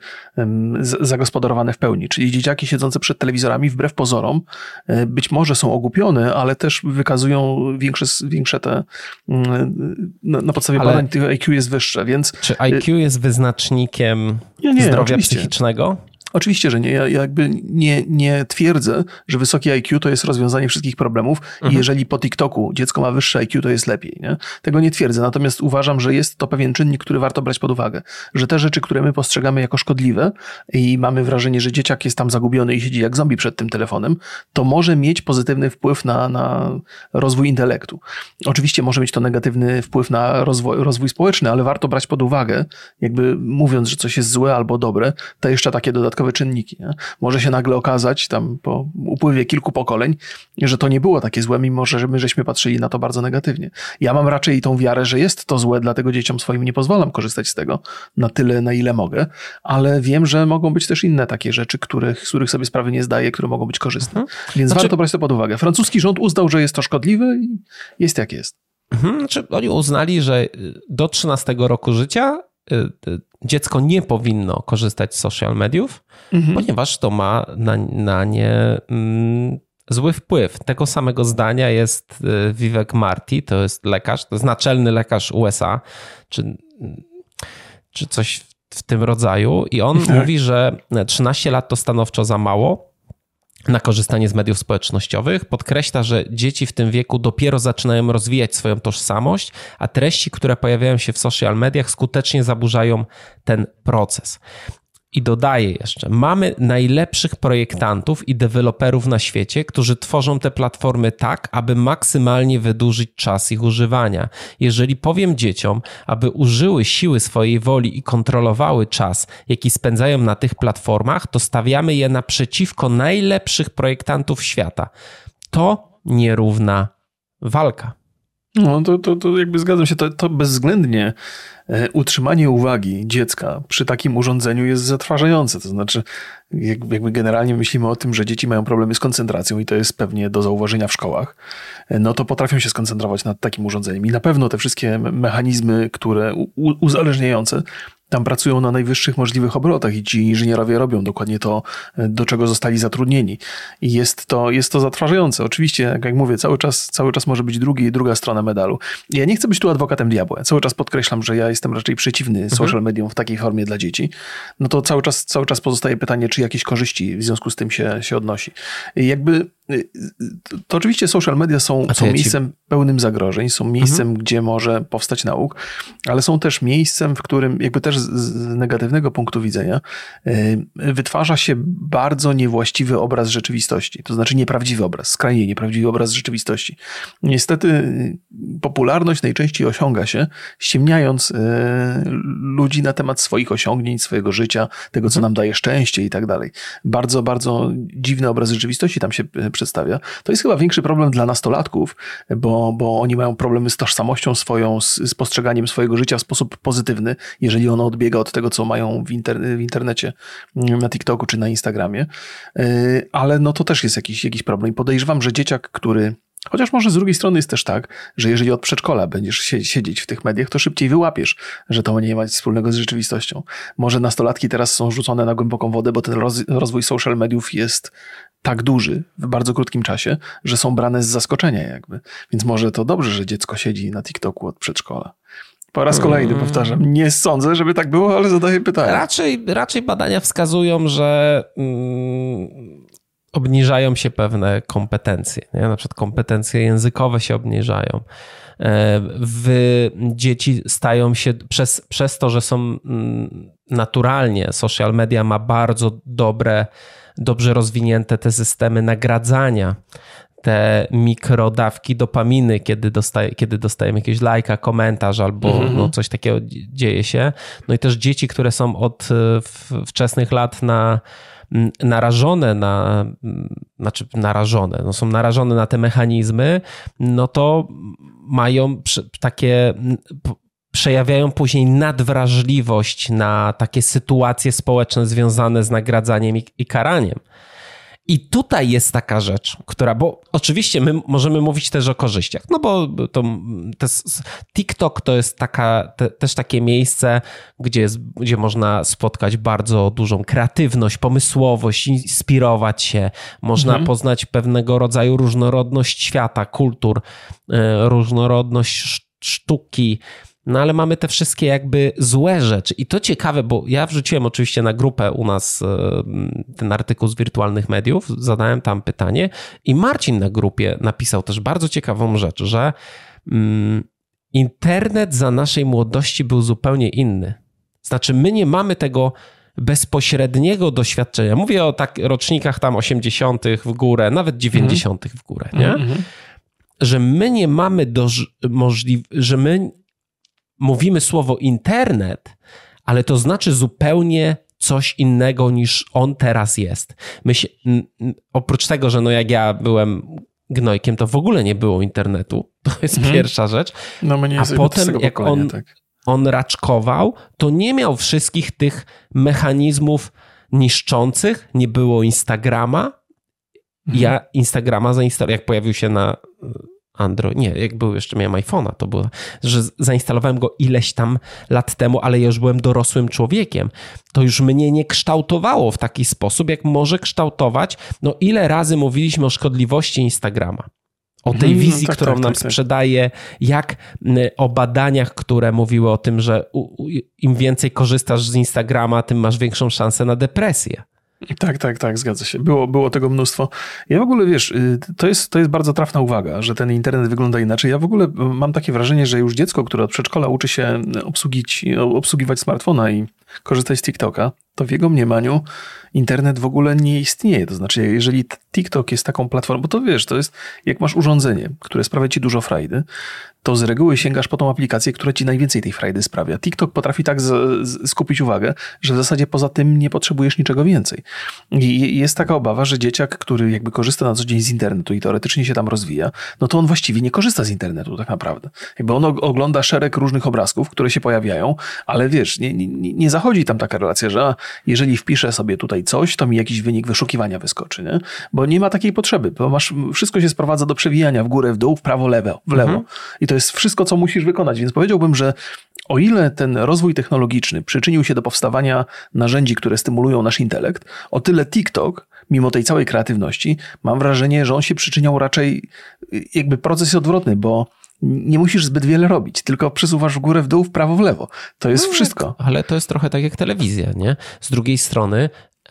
zagospodarowane w pełni. Czyli dzieciaki siedzące przed telewizorami, wbrew pozorom, e, być może są ogłupione, ale też wykazują większe większe te, mm, na, na podstawie Ale badań tych IQ jest wyższe, więc... Czy IQ jest wyznacznikiem nie, nie, zdrowia oczywiście. psychicznego? Oczywiście, że nie. Ja jakby nie, nie twierdzę, że wysokie IQ to jest rozwiązanie wszystkich problemów mhm. i jeżeli po TikToku dziecko ma wyższe IQ, to jest lepiej. Nie? Tego nie twierdzę. Natomiast uważam, że jest to pewien czynnik, który warto brać pod uwagę. Że te rzeczy, które my postrzegamy jako szkodliwe i mamy wrażenie, że dzieciak jest tam zagubiony i siedzi jak zombie przed tym telefonem, to może mieć pozytywny wpływ na, na rozwój intelektu. Oczywiście może mieć to negatywny wpływ na rozwój, rozwój społeczny, ale warto brać pod uwagę, jakby mówiąc, że coś jest złe albo dobre, to jeszcze takie dodatkowe dodatkowe czynniki. Nie? Może się nagle okazać tam po upływie kilku pokoleń, że to nie było takie złe, mimo że my żeśmy patrzyli na to bardzo negatywnie. Ja mam raczej tą wiarę, że jest to złe, dlatego dzieciom swoim nie pozwalam korzystać z tego na tyle, na ile mogę, ale wiem, że mogą być też inne takie rzeczy, których, z których sobie sprawy nie zdaję, które mogą być korzystne. Mhm. Więc znaczy... warto brać to pod uwagę. Francuski rząd uznał, że jest to szkodliwe i jest jak jest. Mhm. Znaczy, oni uznali, że do 13 roku życia y, y, dziecko nie powinno korzystać z social mediów, mhm. ponieważ to ma na, na nie mm, zły wpływ. Tego samego zdania jest y, Vivek Marty, to jest lekarz, to jest naczelny lekarz USA, czy, czy coś w tym rodzaju. I on tak. mówi, że 13 lat to stanowczo za mało na korzystanie z mediów społecznościowych. Podkreśla, że dzieci w tym wieku dopiero zaczynają rozwijać swoją tożsamość, a treści, które pojawiają się w social mediach, skutecznie zaburzają ten proces. I dodaję jeszcze, mamy najlepszych projektantów i deweloperów na świecie, którzy tworzą te platformy tak, aby maksymalnie wydłużyć czas ich używania. Jeżeli powiem dzieciom, aby użyły siły swojej woli i kontrolowały czas, jaki spędzają na tych platformach, to stawiamy je naprzeciwko najlepszych projektantów świata. To nierówna walka. No to, to, to jakby zgadzam się, to, to bezwzględnie e, utrzymanie uwagi dziecka przy takim urządzeniu jest zatrważające. To znaczy, jakby generalnie myślimy o tym, że dzieci mają problemy z koncentracją i to jest pewnie do zauważenia w szkołach, e, no to potrafią się skoncentrować nad takim urządzeniem. I na pewno te wszystkie mechanizmy, które uzależniające tam pracują na najwyższych możliwych obrotach i ci inżynierowie robią dokładnie to, do czego zostali zatrudnieni. I jest to, jest to zatrważające. Oczywiście, jak, mówię, cały czas, cały czas może być drugi, druga strona medalu. Ja nie chcę być tu adwokatem diabła. Cały czas podkreślam, że ja jestem raczej przeciwny mhm. social medium w takiej formie dla dzieci. No to cały czas, cały czas pozostaje pytanie, czy jakieś korzyści w związku z tym się, się odnosi. I jakby to oczywiście social media są, są ja miejscem ci... pełnym zagrożeń, są miejscem, mhm. gdzie może powstać nauk, ale są też miejscem, w którym jakby też z negatywnego punktu widzenia y, wytwarza się bardzo niewłaściwy obraz rzeczywistości, to znaczy nieprawdziwy obraz, skrajnie nieprawdziwy obraz rzeczywistości. Niestety y, popularność najczęściej osiąga się ściemniając ludzi na temat swoich osiągnięć, swojego życia, tego, co mhm. nam daje szczęście i tak dalej. Bardzo, bardzo dziwny obraz rzeczywistości tam się przedstawia, to jest chyba większy problem dla nastolatków, bo, bo oni mają problemy z tożsamością swoją, z, z postrzeganiem swojego życia w sposób pozytywny, jeżeli ono odbiega od tego, co mają w, inter, w internecie, mm, na TikToku czy na Instagramie. Y, ale no to też jest jakiś, jakiś problem. I podejrzewam, że dzieciak, który Chociaż może z drugiej strony jest też tak, że jeżeli od przedszkola będziesz siedzieć w tych mediach, to szybciej wyłapiesz, że to nie ma nic wspólnego z rzeczywistością. Może nastolatki teraz są rzucone na głęboką wodę, bo ten rozwój social mediów jest tak duży w bardzo krótkim czasie, że są brane z zaskoczenia jakby. Więc może to dobrze, że dziecko siedzi na TikToku od przedszkola. Po raz kolejny mm. powtarzam, nie sądzę, żeby tak było, ale zadaję pytanie. Raczej, raczej badania wskazują, że mm, obniżają się pewne kompetencje. Nie? Na przykład kompetencje językowe się obniżają. E, w dzieci stają się przez, przez to, że są mm, naturalnie, social media ma bardzo dobre dobrze rozwinięte te systemy nagradzania, te mikrodawki dopaminy, kiedy, dostaje, kiedy dostajemy jakiegoś lajka, komentarz albo mm -hmm. no, coś takiego dzieje się. No i też dzieci, które są od e, wczesnych lat na narażone na, znaczy narażone, no są narażone na te mechanizmy, no to mają takie przejawiają później nadwrażliwość na takie sytuacje społeczne związane z nagradzaniem i, i karaniem. I tutaj jest taka rzecz, która, bo oczywiście my możemy mówić też o korzyściach, no bo to, to TikTok to jest taka, te, też takie miejsce, gdzie, jest, gdzie można spotkać bardzo dużą kreatywność, pomysłowość, inspirować się, można mhm. poznać pewnego rodzaju różnorodność świata, kultur, e, różnorodność sztuki, no ale mamy te wszystkie jakby złe rzeczy. I to ciekawe, bo ja wrzuciłem oczywiście na grupę u nas e, ten artykuł z wirtualnych mediów, zadałem tam pytanie i Marcin na grupie napisał też bardzo ciekawą rzecz, że mm, internet za naszej młodości był zupełnie inny. Znaczy, my nie mamy tego bezpośredniego doświadczenia. Mówię o tak rocznikach tam 80. w górę, nawet 90. w górę, nie? Mm -hmm. Że my nie mamy do, możliw- że my mówimy słowo internet, ale to znaczy zupełnie coś innego niż on teraz jest. Oprócz tego, że no jak ja byłem gnojkiem, to w ogóle nie było internetu. <laughs> To jest mhm. pierwsza rzecz. No, my nie A potem, jak on, tak. on raczkował, to nie miał wszystkich tych mechanizmów niszczących, nie było Instagrama. Mhm. Ja Instagrama zainstalowałem, jak pojawił się na Android, nie, jak był jeszcze, miałem iPhone'a, to było, że zainstalowałem go ileś tam lat temu, ale ja już byłem dorosłym człowiekiem. To już mnie nie kształtowało w taki sposób, jak może kształtować, no ile razy mówiliśmy o szkodliwości Instagrama. O tej mhm, wizji, no tak, którą tak, nam tak, tak. sprzedaje, jak o badaniach, które mówiły o tym, że im więcej korzystasz z Instagrama, tym masz większą szansę na depresję. Tak, tak, tak, zgadza się. Było, było tego mnóstwo. Ja w ogóle, wiesz, y, to jest, to jest bardzo trafna uwaga, że ten internet wygląda inaczej. Ja w ogóle mam takie wrażenie, że już dziecko, które od przedszkola uczy się obsługić, obsługiwać smartfona i korzystać z TikToka, to w jego mniemaniu internet w ogóle nie istnieje. To znaczy, jeżeli TikTok jest taką platformą, bo to wiesz, to jest, jak masz urządzenie, które sprawia ci dużo frajdy, to z reguły sięgasz po tą aplikację, która ci najwięcej tej frajdy sprawia. TikTok potrafi tak z, z, skupić uwagę, że w zasadzie poza tym nie potrzebujesz niczego więcej. I jest taka obawa, że dzieciak, który jakby korzysta na co dzień z internetu i teoretycznie się tam rozwija, no to on właściwie nie korzysta z internetu tak naprawdę. Jakby on ogląda szereg różnych obrazków, które się pojawiają, ale wiesz, nie, nie, nie zachodzi tam taka relacja, że jeżeli wpiszę sobie tutaj coś, to mi jakiś wynik wyszukiwania wyskoczy, nie? Bo nie ma takiej potrzeby, bo masz, wszystko się sprowadza do przewijania w górę, w dół, w prawo, lewo, w lewo. Mhm. I to to jest wszystko, co musisz wykonać. Więc powiedziałbym, że o ile ten rozwój technologiczny przyczynił się do powstawania narzędzi, które stymulują nasz intelekt, o tyle TikTok, mimo tej całej kreatywności, mam wrażenie, że on się przyczyniał raczej, jakby proces jest odwrotny, bo nie musisz zbyt wiele robić, tylko przesuwasz w górę, w dół, w prawo, w lewo. To jest no, wszystko. Ale to jest trochę tak jak telewizja, nie? Z drugiej strony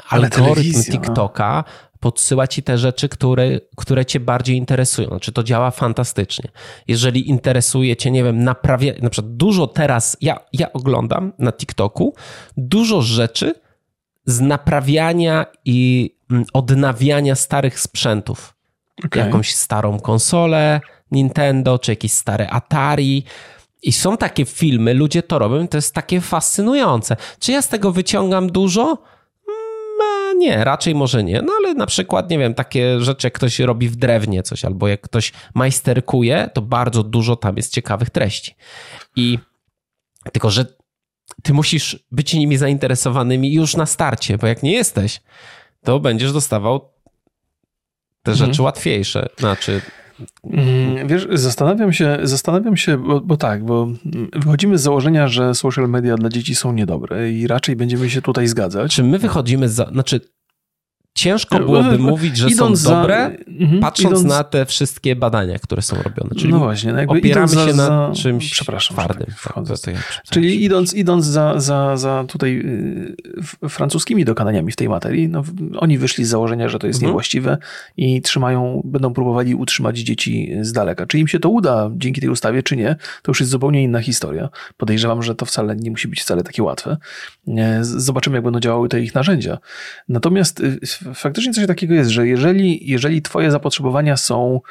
algorytm no. TikToka podsyła ci te rzeczy, które, które cię bardziej interesują. Znaczy to działa fantastycznie. Jeżeli interesuje cię, nie wiem, naprawia, na przykład dużo teraz, ja, ja oglądam na TikToku dużo rzeczy z naprawiania i mm, odnawiania starych sprzętów. Okay. Jakąś starą konsolę Nintendo, czy jakieś stare Atari. I są takie filmy, ludzie to robią, to jest takie fascynujące. Czy ja z tego wyciągam dużo? nie, raczej może nie. No ale na przykład, nie wiem, takie rzeczy, jak ktoś robi w drewnie coś, albo jak ktoś majsterkuje, to bardzo dużo tam jest ciekawych treści. I tylko, że ty musisz być nimi zainteresowanymi już na starcie, bo jak nie jesteś, to będziesz dostawał te mhm. rzeczy łatwiejsze. Znaczy, Mm, wiesz, zastanawiam się, zastanawiam się, bo, bo, tak, bo wychodzimy z założenia, że social media dla dzieci są niedobre i raczej będziemy się tutaj zgadzać. Czy my wychodzimy z, znaczy ciężko byłoby mówić, że są dobre, mhm, patrząc na te wszystkie badania, które są robione. Czyli no właśnie, no opieramy się za, na czymś przepraszam, twardym. Tak, to, to ja Czyli idąc, idąc za, za, za tutaj y, francuskimi dokonaniami w tej materii, no, oni wyszli z założenia, że to jest mhm. niewłaściwe i trzymają, będą próbowali utrzymać dzieci z daleka. Czy im się to uda dzięki tej ustawie, czy nie, to już jest zupełnie inna historia. Podejrzewam, że to wcale nie musi być wcale takie łatwe. Zobaczymy, jak będą działały te ich narzędzia. Natomiast y, faktycznie coś takiego jest, że jeżeli, jeżeli twoje zapotrzebowania są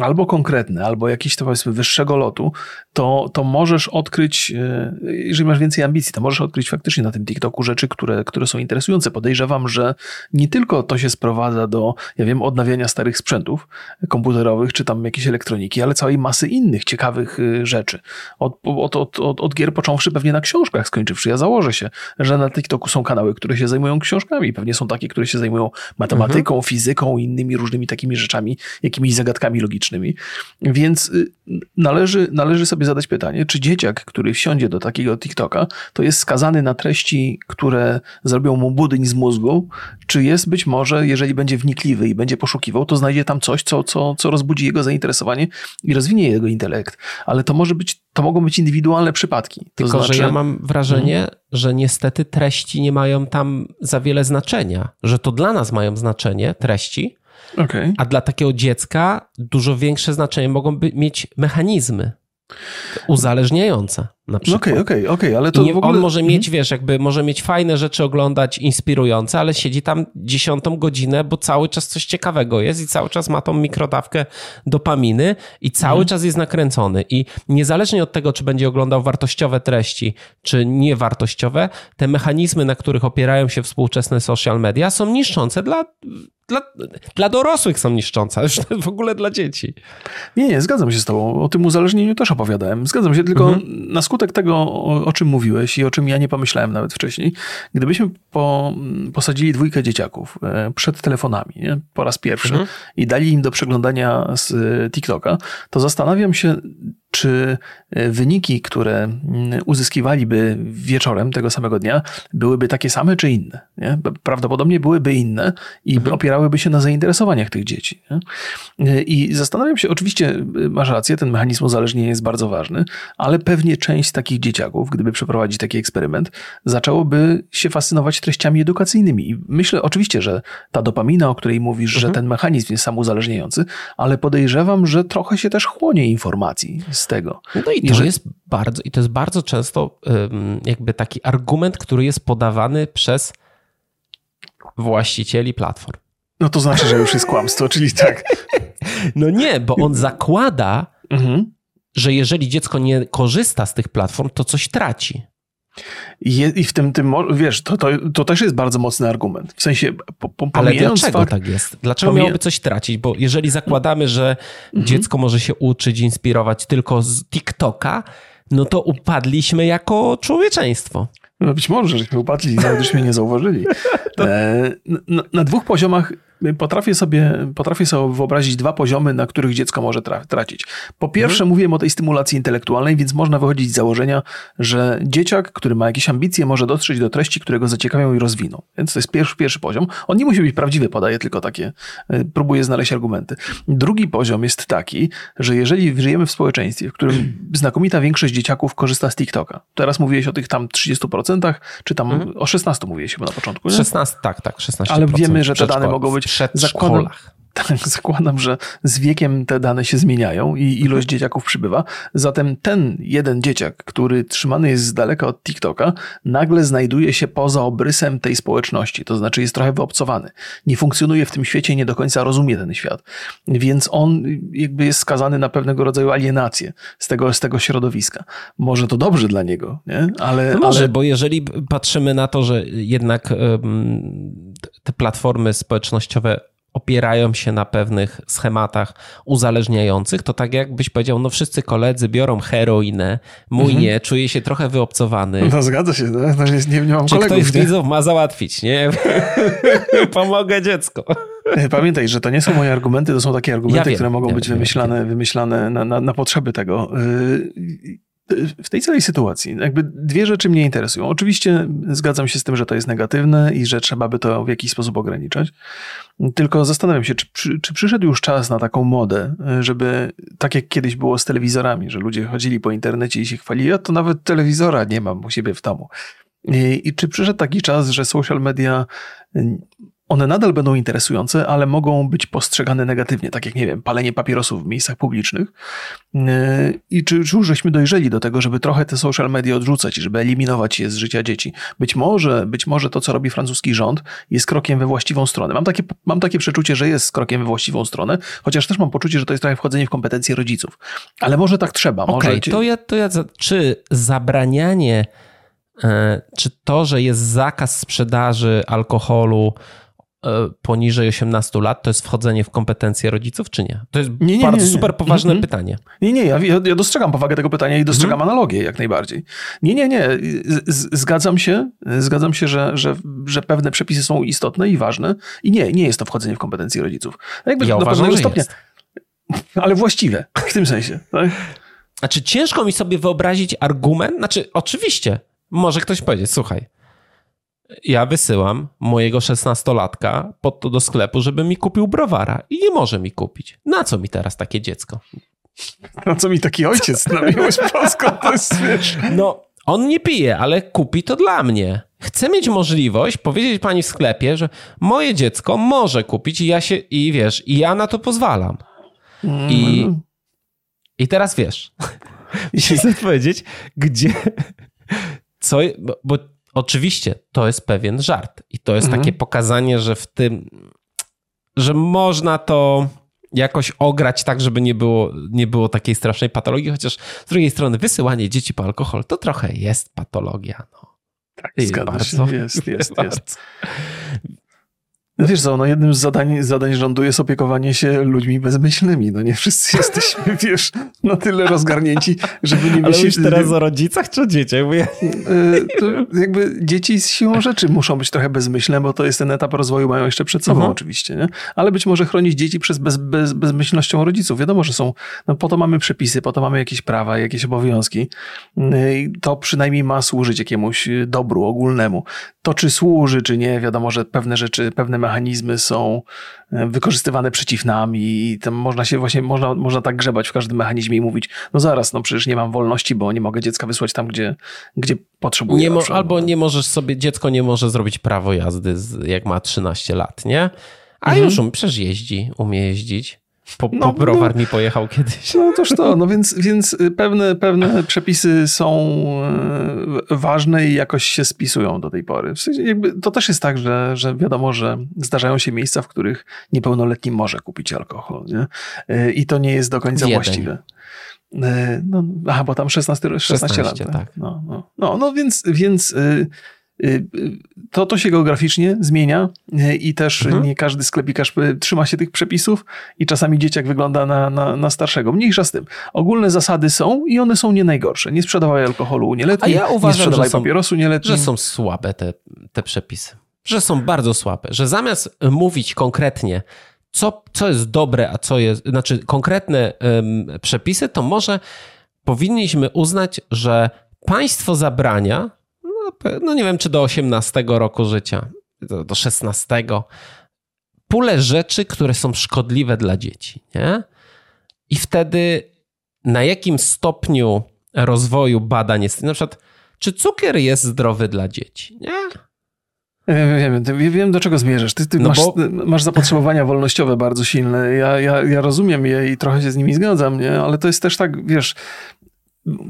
albo konkretne, albo jakieś to powiedzmy wyższego lotu, to, to możesz odkryć, e, jeżeli masz więcej ambicji, to możesz odkryć faktycznie na tym TikToku rzeczy, które, które są interesujące. Podejrzewam, że nie tylko to się sprowadza do, ja wiem, odnawiania starych sprzętów komputerowych, czy tam jakiejś elektroniki, ale całej masy innych ciekawych e, rzeczy. Od, od, od, od, od gier począwszy pewnie na książkach skończywszy. Ja założę się, że na TikToku są kanały, które się zajmują książkami. Pewnie są takie, które się zajmują matematyką, mhm. fizyką innymi różnymi takimi rzeczami, jakimiś zagadnieniami zagadkami logicznymi. Więc y, należy, należy sobie zadać pytanie, czy dzieciak, który wsiądzie do takiego TikToka, to jest skazany na treści, które zrobią mu budyń z mózgu, czy jest być może, jeżeli będzie wnikliwy i będzie poszukiwał, to znajdzie tam coś, co, co, co rozbudzi jego zainteresowanie i rozwinie jego intelekt. Ale to może być, to mogą być indywidualne przypadki. To Tylko, znaczy... że ja mam wrażenie, hmm. że niestety treści nie mają tam za wiele znaczenia, że to dla nas mają znaczenie treści, Okay. A dla takiego dziecka dużo większe znaczenie mogą by, mieć mechanizmy uzależniające na przykład. Okej, okej, okej, ale to nie, ogóle... On może mieć, mhm. wiesz, jakby może mieć fajne rzeczy oglądać, inspirujące, ale siedzi tam dziesiątą godzinę, bo cały czas coś ciekawego jest i cały czas ma tą mikrodawkę dopaminy i cały mhm. czas jest nakręcony i niezależnie od tego, czy będzie oglądał wartościowe treści, czy niewartościowe, te mechanizmy, na których opierają się współczesne social media są niszczące dla dla, dla dorosłych są niszczące, <laughs> już w ogóle dla dzieci. Nie, nie, zgadzam się z tobą. O tym uzależnieniu też opowiadałem. Zgadzam się, tylko mhm. na skutek tego, o, o, czym mówiłeś i o czym ja nie pomyślałem nawet wcześniej, gdybyśmy po, posadzili dwójkę dzieciaków e, przed telefonami nie? po raz pierwszy mhm. i dali im do przeglądania z e, TikToka, to zastanawiam się, czy e, wyniki, które uzyskiwaliby wieczorem tego samego dnia, byłyby takie same czy inne. Nie? Prawdopodobnie byłyby inne i mhm. opierałyby się na zainteresowaniach tych dzieci. Nie? E, I zastanawiam się, oczywiście e, masz rację, ten mechanizm uzależnienia jest bardzo ważny, ale pewnie część takich dzieciaków, gdyby przeprowadzić taki eksperyment, zaczęłoby się fascynować treściami edukacyjnymi. I myślę oczywiście, że ta dopamina, o której mówisz, mhm. że ten mechanizm jest samuzależniający, ale podejrzewam, że trochę się też chłonie informacji z tego. No i to jest bardzo, i to jest bardzo często jakby taki argument, który jest podawany przez właścicieli platform. No to znaczy, że już jest kłamstwo, czyli tak. <laughs> No nie, bo on zakłada, mhm. że jeżeli dziecko nie korzysta z tych platform, to coś traci. I, w tym, tym wiesz, to, to, to też jest bardzo mocny argument. W sensie, po, po, Ale dlaczego fakt, tak jest? Dlaczego pomija... miałoby coś tracić? Bo jeżeli zakładamy, że mhm. dziecko może się uczyć, inspirować tylko z TikToka, no to upadliśmy jako człowieczeństwo. No być może, żeśmy upadli nawet mnie nie zauważyli. <laughs> E, na, na, dwóch poziomach potrafię sobie, potrafię sobie wyobrazić dwa poziomy, na których dziecko może tracić. Po pierwsze, mhm. mówiłem o tej stymulacji intelektualnej, więc można wychodzić z założenia, że dzieciak, który ma jakieś ambicje, może dotrzeć do treści, które go zaciekawią i rozwiną. Więc to jest pierwszy, pierwszy poziom. On nie musi być prawdziwy, podaje tylko takie, e, próbuje znaleźć argumenty. Drugi poziom jest taki, że jeżeli żyjemy w społeczeństwie, w którym znakomita większość dzieciaków korzysta z TikToka, teraz mówiłeś o tych tam 30%, czy tam mhm. o 16 mówiłeś chyba na początku, nie? 16, tak, tak, 16%. Ale wiemy, że te dane mogą być przedszkolach. Tak, <laughs> zakładam, że z wiekiem te dane się zmieniają i ilość mhm. dzieciaków przybywa. Zatem ten jeden dzieciak, który trzymany jest z daleka od TikToka, nagle znajduje się poza obrysem tej społeczności, to znaczy jest trochę wyobcowany. Nie funkcjonuje w tym świecie, nie do końca rozumie ten świat. Więc on jakby jest skazany na pewnego rodzaju alienację z tego, z tego środowiska. Może to dobrze dla niego, nie? Ale, no może, ale... bo jeżeli patrzymy na to, że jednak te platformy społecznościowe opierają się na pewnych schematach uzależniających, to tak jakbyś powiedział, no wszyscy koledzy biorą heroinę, mój mhm. nie, czuje się trochę wyobcowany. No zgadza się, no, no nie, nie mam Czy kolegów. ktoś z widzów ma załatwić, nie? <laughs> Pomogę dziecko. Pamiętaj, że to nie są moje argumenty, to są takie argumenty, ja które mogą ja być wiem, wymyślane, wymyślane na, na, na potrzeby tego. W tej całej sytuacji jakby dwie rzeczy mnie interesują. Oczywiście zgadzam się z tym, że to jest negatywne i że trzeba by to w jakiś sposób ograniczać. Tylko zastanawiam się, czy, czy przyszedł już czas na taką modę, żeby tak jak kiedyś było z telewizorami, że ludzie chodzili po internecie i się chwalili, ja to nawet telewizora nie mam u siebie w domu. I, I, czy przyszedł taki czas, że social media one nadal będą interesujące, ale mogą być postrzegane negatywnie, tak jak, nie wiem, palenie papierosów w miejscach publicznych. Yy, I czy, czy już żeśmy dojrzeli do tego, żeby trochę te social media odrzucać i żeby eliminować je z życia dzieci? Być może, być może to, co robi francuski rząd, jest krokiem we właściwą stronę. Mam takie, mam takie przeczucie, że jest krokiem we właściwą stronę, chociaż też mam poczucie, że to jest trochę wchodzenie w kompetencje rodziców. Ale może tak trzeba. Okej, okay, to ja, to ja, czy zabranianie, e, czy to, że jest zakaz sprzedaży alkoholu, poniżej 18 lat to jest wchodzenie w kompetencje rodziców, czy nie? To jest nie, nie, bardzo nie, super poważne mm -hmm. pytanie. Nie, nie, ja, ja, dostrzegam powagę tego pytania i dostrzegam mm -hmm. analogię jak najbardziej. Nie, nie, nie. Z, zgadzam się, zgadzam się, że, że, że pewne przepisy są istotne i ważne i nie, nie jest to wchodzenie w kompetencje rodziców. Jakby ja do uważam, pewnego stopnia. Jest. Ale właściwe, w tym sensie. Tak? Znaczy ciężko mi sobie wyobrazić argument, znaczy oczywiście, może ktoś powiedzieć, słuchaj, ja wysyłam mojego szesnastolatka pod to do sklepu, żeby mi kupił browara i nie może mi kupić. Na co mi teraz takie dziecko? Na co mi taki ojciec na miłość polską? To jest No, on nie pije, ale kupi to dla mnie. Chcę mieć możliwość powiedzieć pani w sklepie, że moje dziecko może kupić i ja się, i wiesz, i ja na to pozwalam. I, mm. i teraz wiesz, <laughs> i chcę <laughs> powiedzieć, gdzie, co, bo, bo Oczywiście to jest pewien żart i to jest mhm. takie pokazanie, że w tym, że można to jakoś ograć tak, żeby nie było, nie było takiej strasznej patologii, chociaż z drugiej strony wysyłanie dzieci po alkohol to trochę jest patologia. No. Tak, zgadza bardzo, się. Jest, jest, <laughs> jest. No wiesz co, no jednym z zadań, zadań rządu jest opiekowanie się ludźmi bezmyślnymi. No nie wszyscy <laughs> jesteśmy, wiesz, na tyle rozgarnięci, żeby nie myśleć... Ale teraz o rodzicach czy o dzieciach? Bo ja... E, to jakby dzieci z siłą rzeczy muszą być trochę bezmyślne, bo to jest ten etap rozwoju, mają jeszcze przed sobą uh mhm. oczywiście, nie? Ale być może chronić dzieci przez bez, bez, bezmyślnością rodziców. Wiadomo, że są, no po to mamy przepisy, po to mamy jakieś prawa, jakieś obowiązki. E, I to przynajmniej ma służyć jakiemuś dobru ogólnemu. To czy służy, czy nie, wiadomo, że pewne rzeczy, pewne mechanizmy są e, wykorzystywane przeciw nam i tam można się właśnie, można, można tak grzebać w każdym mechanizmie i mówić, no zaraz, no przecież nie mam wolności, bo nie mogę dziecka wysłać tam, gdzie, gdzie potrzebuję. Nie mo- albo nie możesz sobie, dziecko nie może zrobić prawo jazdy, jak ma 13 lat, nie? A mhm. już um, przecież jeździ, umie jeździć. Po, no, po browar no, mi pojechał kiedyś. No toż to, no więc, więc pewne, pewne przepisy są e, ważne i jakoś się spisują do tej pory. W sensie jakby to też jest tak, że, że wiadomo, że zdarzają się miejsca, w których niepełnoletni może kupić alkohol. Nie? E, I to nie jest do końca Wiedeń. właściwe. E, no, aha, bo tam 16, 16, 16 lat. Tak. tak. No, no, no, no więc, więc Y, to, to się geograficznie zmienia y, i też mhm. nie każdy sklepikarz y, trzyma się tych przepisów i czasami dzieciak wygląda na, na, na, starszego. Mniejsza z tym. Ogólne zasady są i one są nie najgorsze. Nie sprzedawaj alkoholu nieletnim, ja uważam, nie sprzedawaj że papierosu nieletnim. Że są słabe te, te przepisy. Że są bardzo słabe. Że zamiast mówić konkretnie, co, co jest dobre, a co jest, znaczy konkretne um, przepisy, to może powinniśmy uznać, że państwo zabrania no nie wiem, czy do 18 roku życia, do, do 16, pulę rzeczy, które są szkodliwe dla dzieci, nie? I wtedy na jakim stopniu rozwoju badań jest, na przykład, czy cukier jest zdrowy dla dzieci, nie? Wiem, wiem, wiem do czego zmierzasz. Ty, ty no masz, bo... masz, zapotrzebowania wolnościowe bardzo silne. Ja, ja, ja rozumiem je i trochę się z nimi zgadzam, nie? ale to jest też tak, wiesz,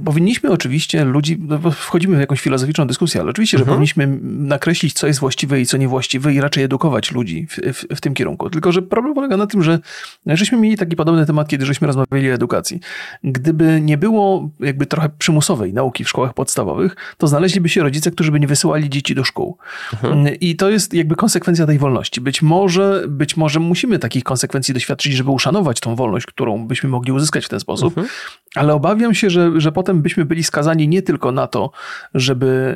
powinniśmy oczywiście ludzi, no wchodzimy w jakąś filozoficzną dyskusję, ale oczywiście, mhm. że powinniśmy nakreślić, co jest właściwe i co niewłaściwe i raczej edukować ludzi w, w, w, tym kierunku. Tylko, że problem polega na tym, że żeśmy mieli taki podobny temat, kiedy żeśmy rozmawiali o edukacji. Gdyby nie było jakby trochę przymusowej nauki w szkołach podstawowych, to znaleźliby się rodzice, którzy by nie wysyłali dzieci do szkół. Mhm. I to jest jakby konsekwencja tej wolności. Być może, być może musimy takich konsekwencji doświadczyć, żeby uszanować tą wolność, którą byśmy mogli uzyskać w ten sposób, mhm. ale obawiam się, że, że że potem byśmy byli skazani nie tylko na to, żeby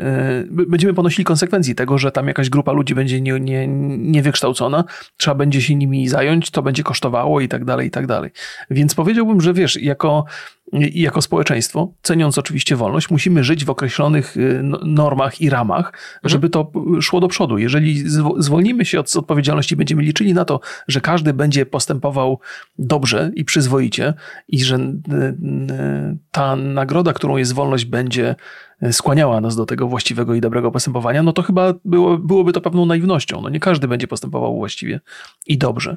e, będziemy ponosili konsekwencje tego, że tam jakaś grupa ludzi będzie nie, nie, niewykształcona, trzeba będzie się nimi zająć, to będzie kosztowało i tak dalej, i tak dalej. Więc powiedziałbym, że wiesz, jako i jako społeczeństwo, ceniąc oczywiście wolność, musimy żyć w określonych y, no, normach i ramach, mhm. żeby to szło do przodu. Jeżeli zwolnimy się od odpowiedzialności, będziemy liczyli na to, że każdy będzie postępował dobrze i przyzwoicie i że y, ta nagroda, którą jest wolność, będzie skłaniała nas do tego właściwego i dobrego postępowania, no to chyba było, byłoby to pewną naiwnością. No nie każdy będzie postępował właściwie i dobrze.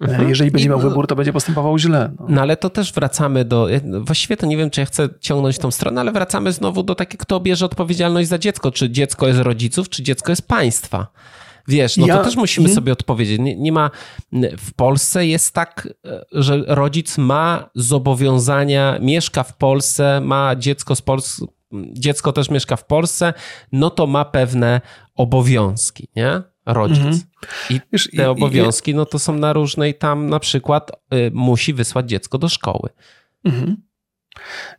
Mhm. Jeżeli będzie I, miał wybór, to będzie postępował źle. No. no. ale to też wracamy do. Właściwie to nie wiem, czy ja chcę ciągnąć tą stronę, ale wracamy znowu do takiego, kto bierze odpowiedzialność za dziecko. Czy dziecko jest rodziców, czy dziecko jest państwa. Wiesz, no ja, to też musimy sobie odpowiedzieć. Nie, nie, ma. W Polsce jest tak, że rodzic ma zobowiązania, mieszka w Polsce, ma dziecko z Polski, dziecko też mieszka w Polsce, no to ma pewne obowiązki, nie? Rodzic. Mhm. I Wiesz, te i, obowiązki, i, no to są na różnej tam na przykład y, musi wysłać dziecko do szkoły. Mhm.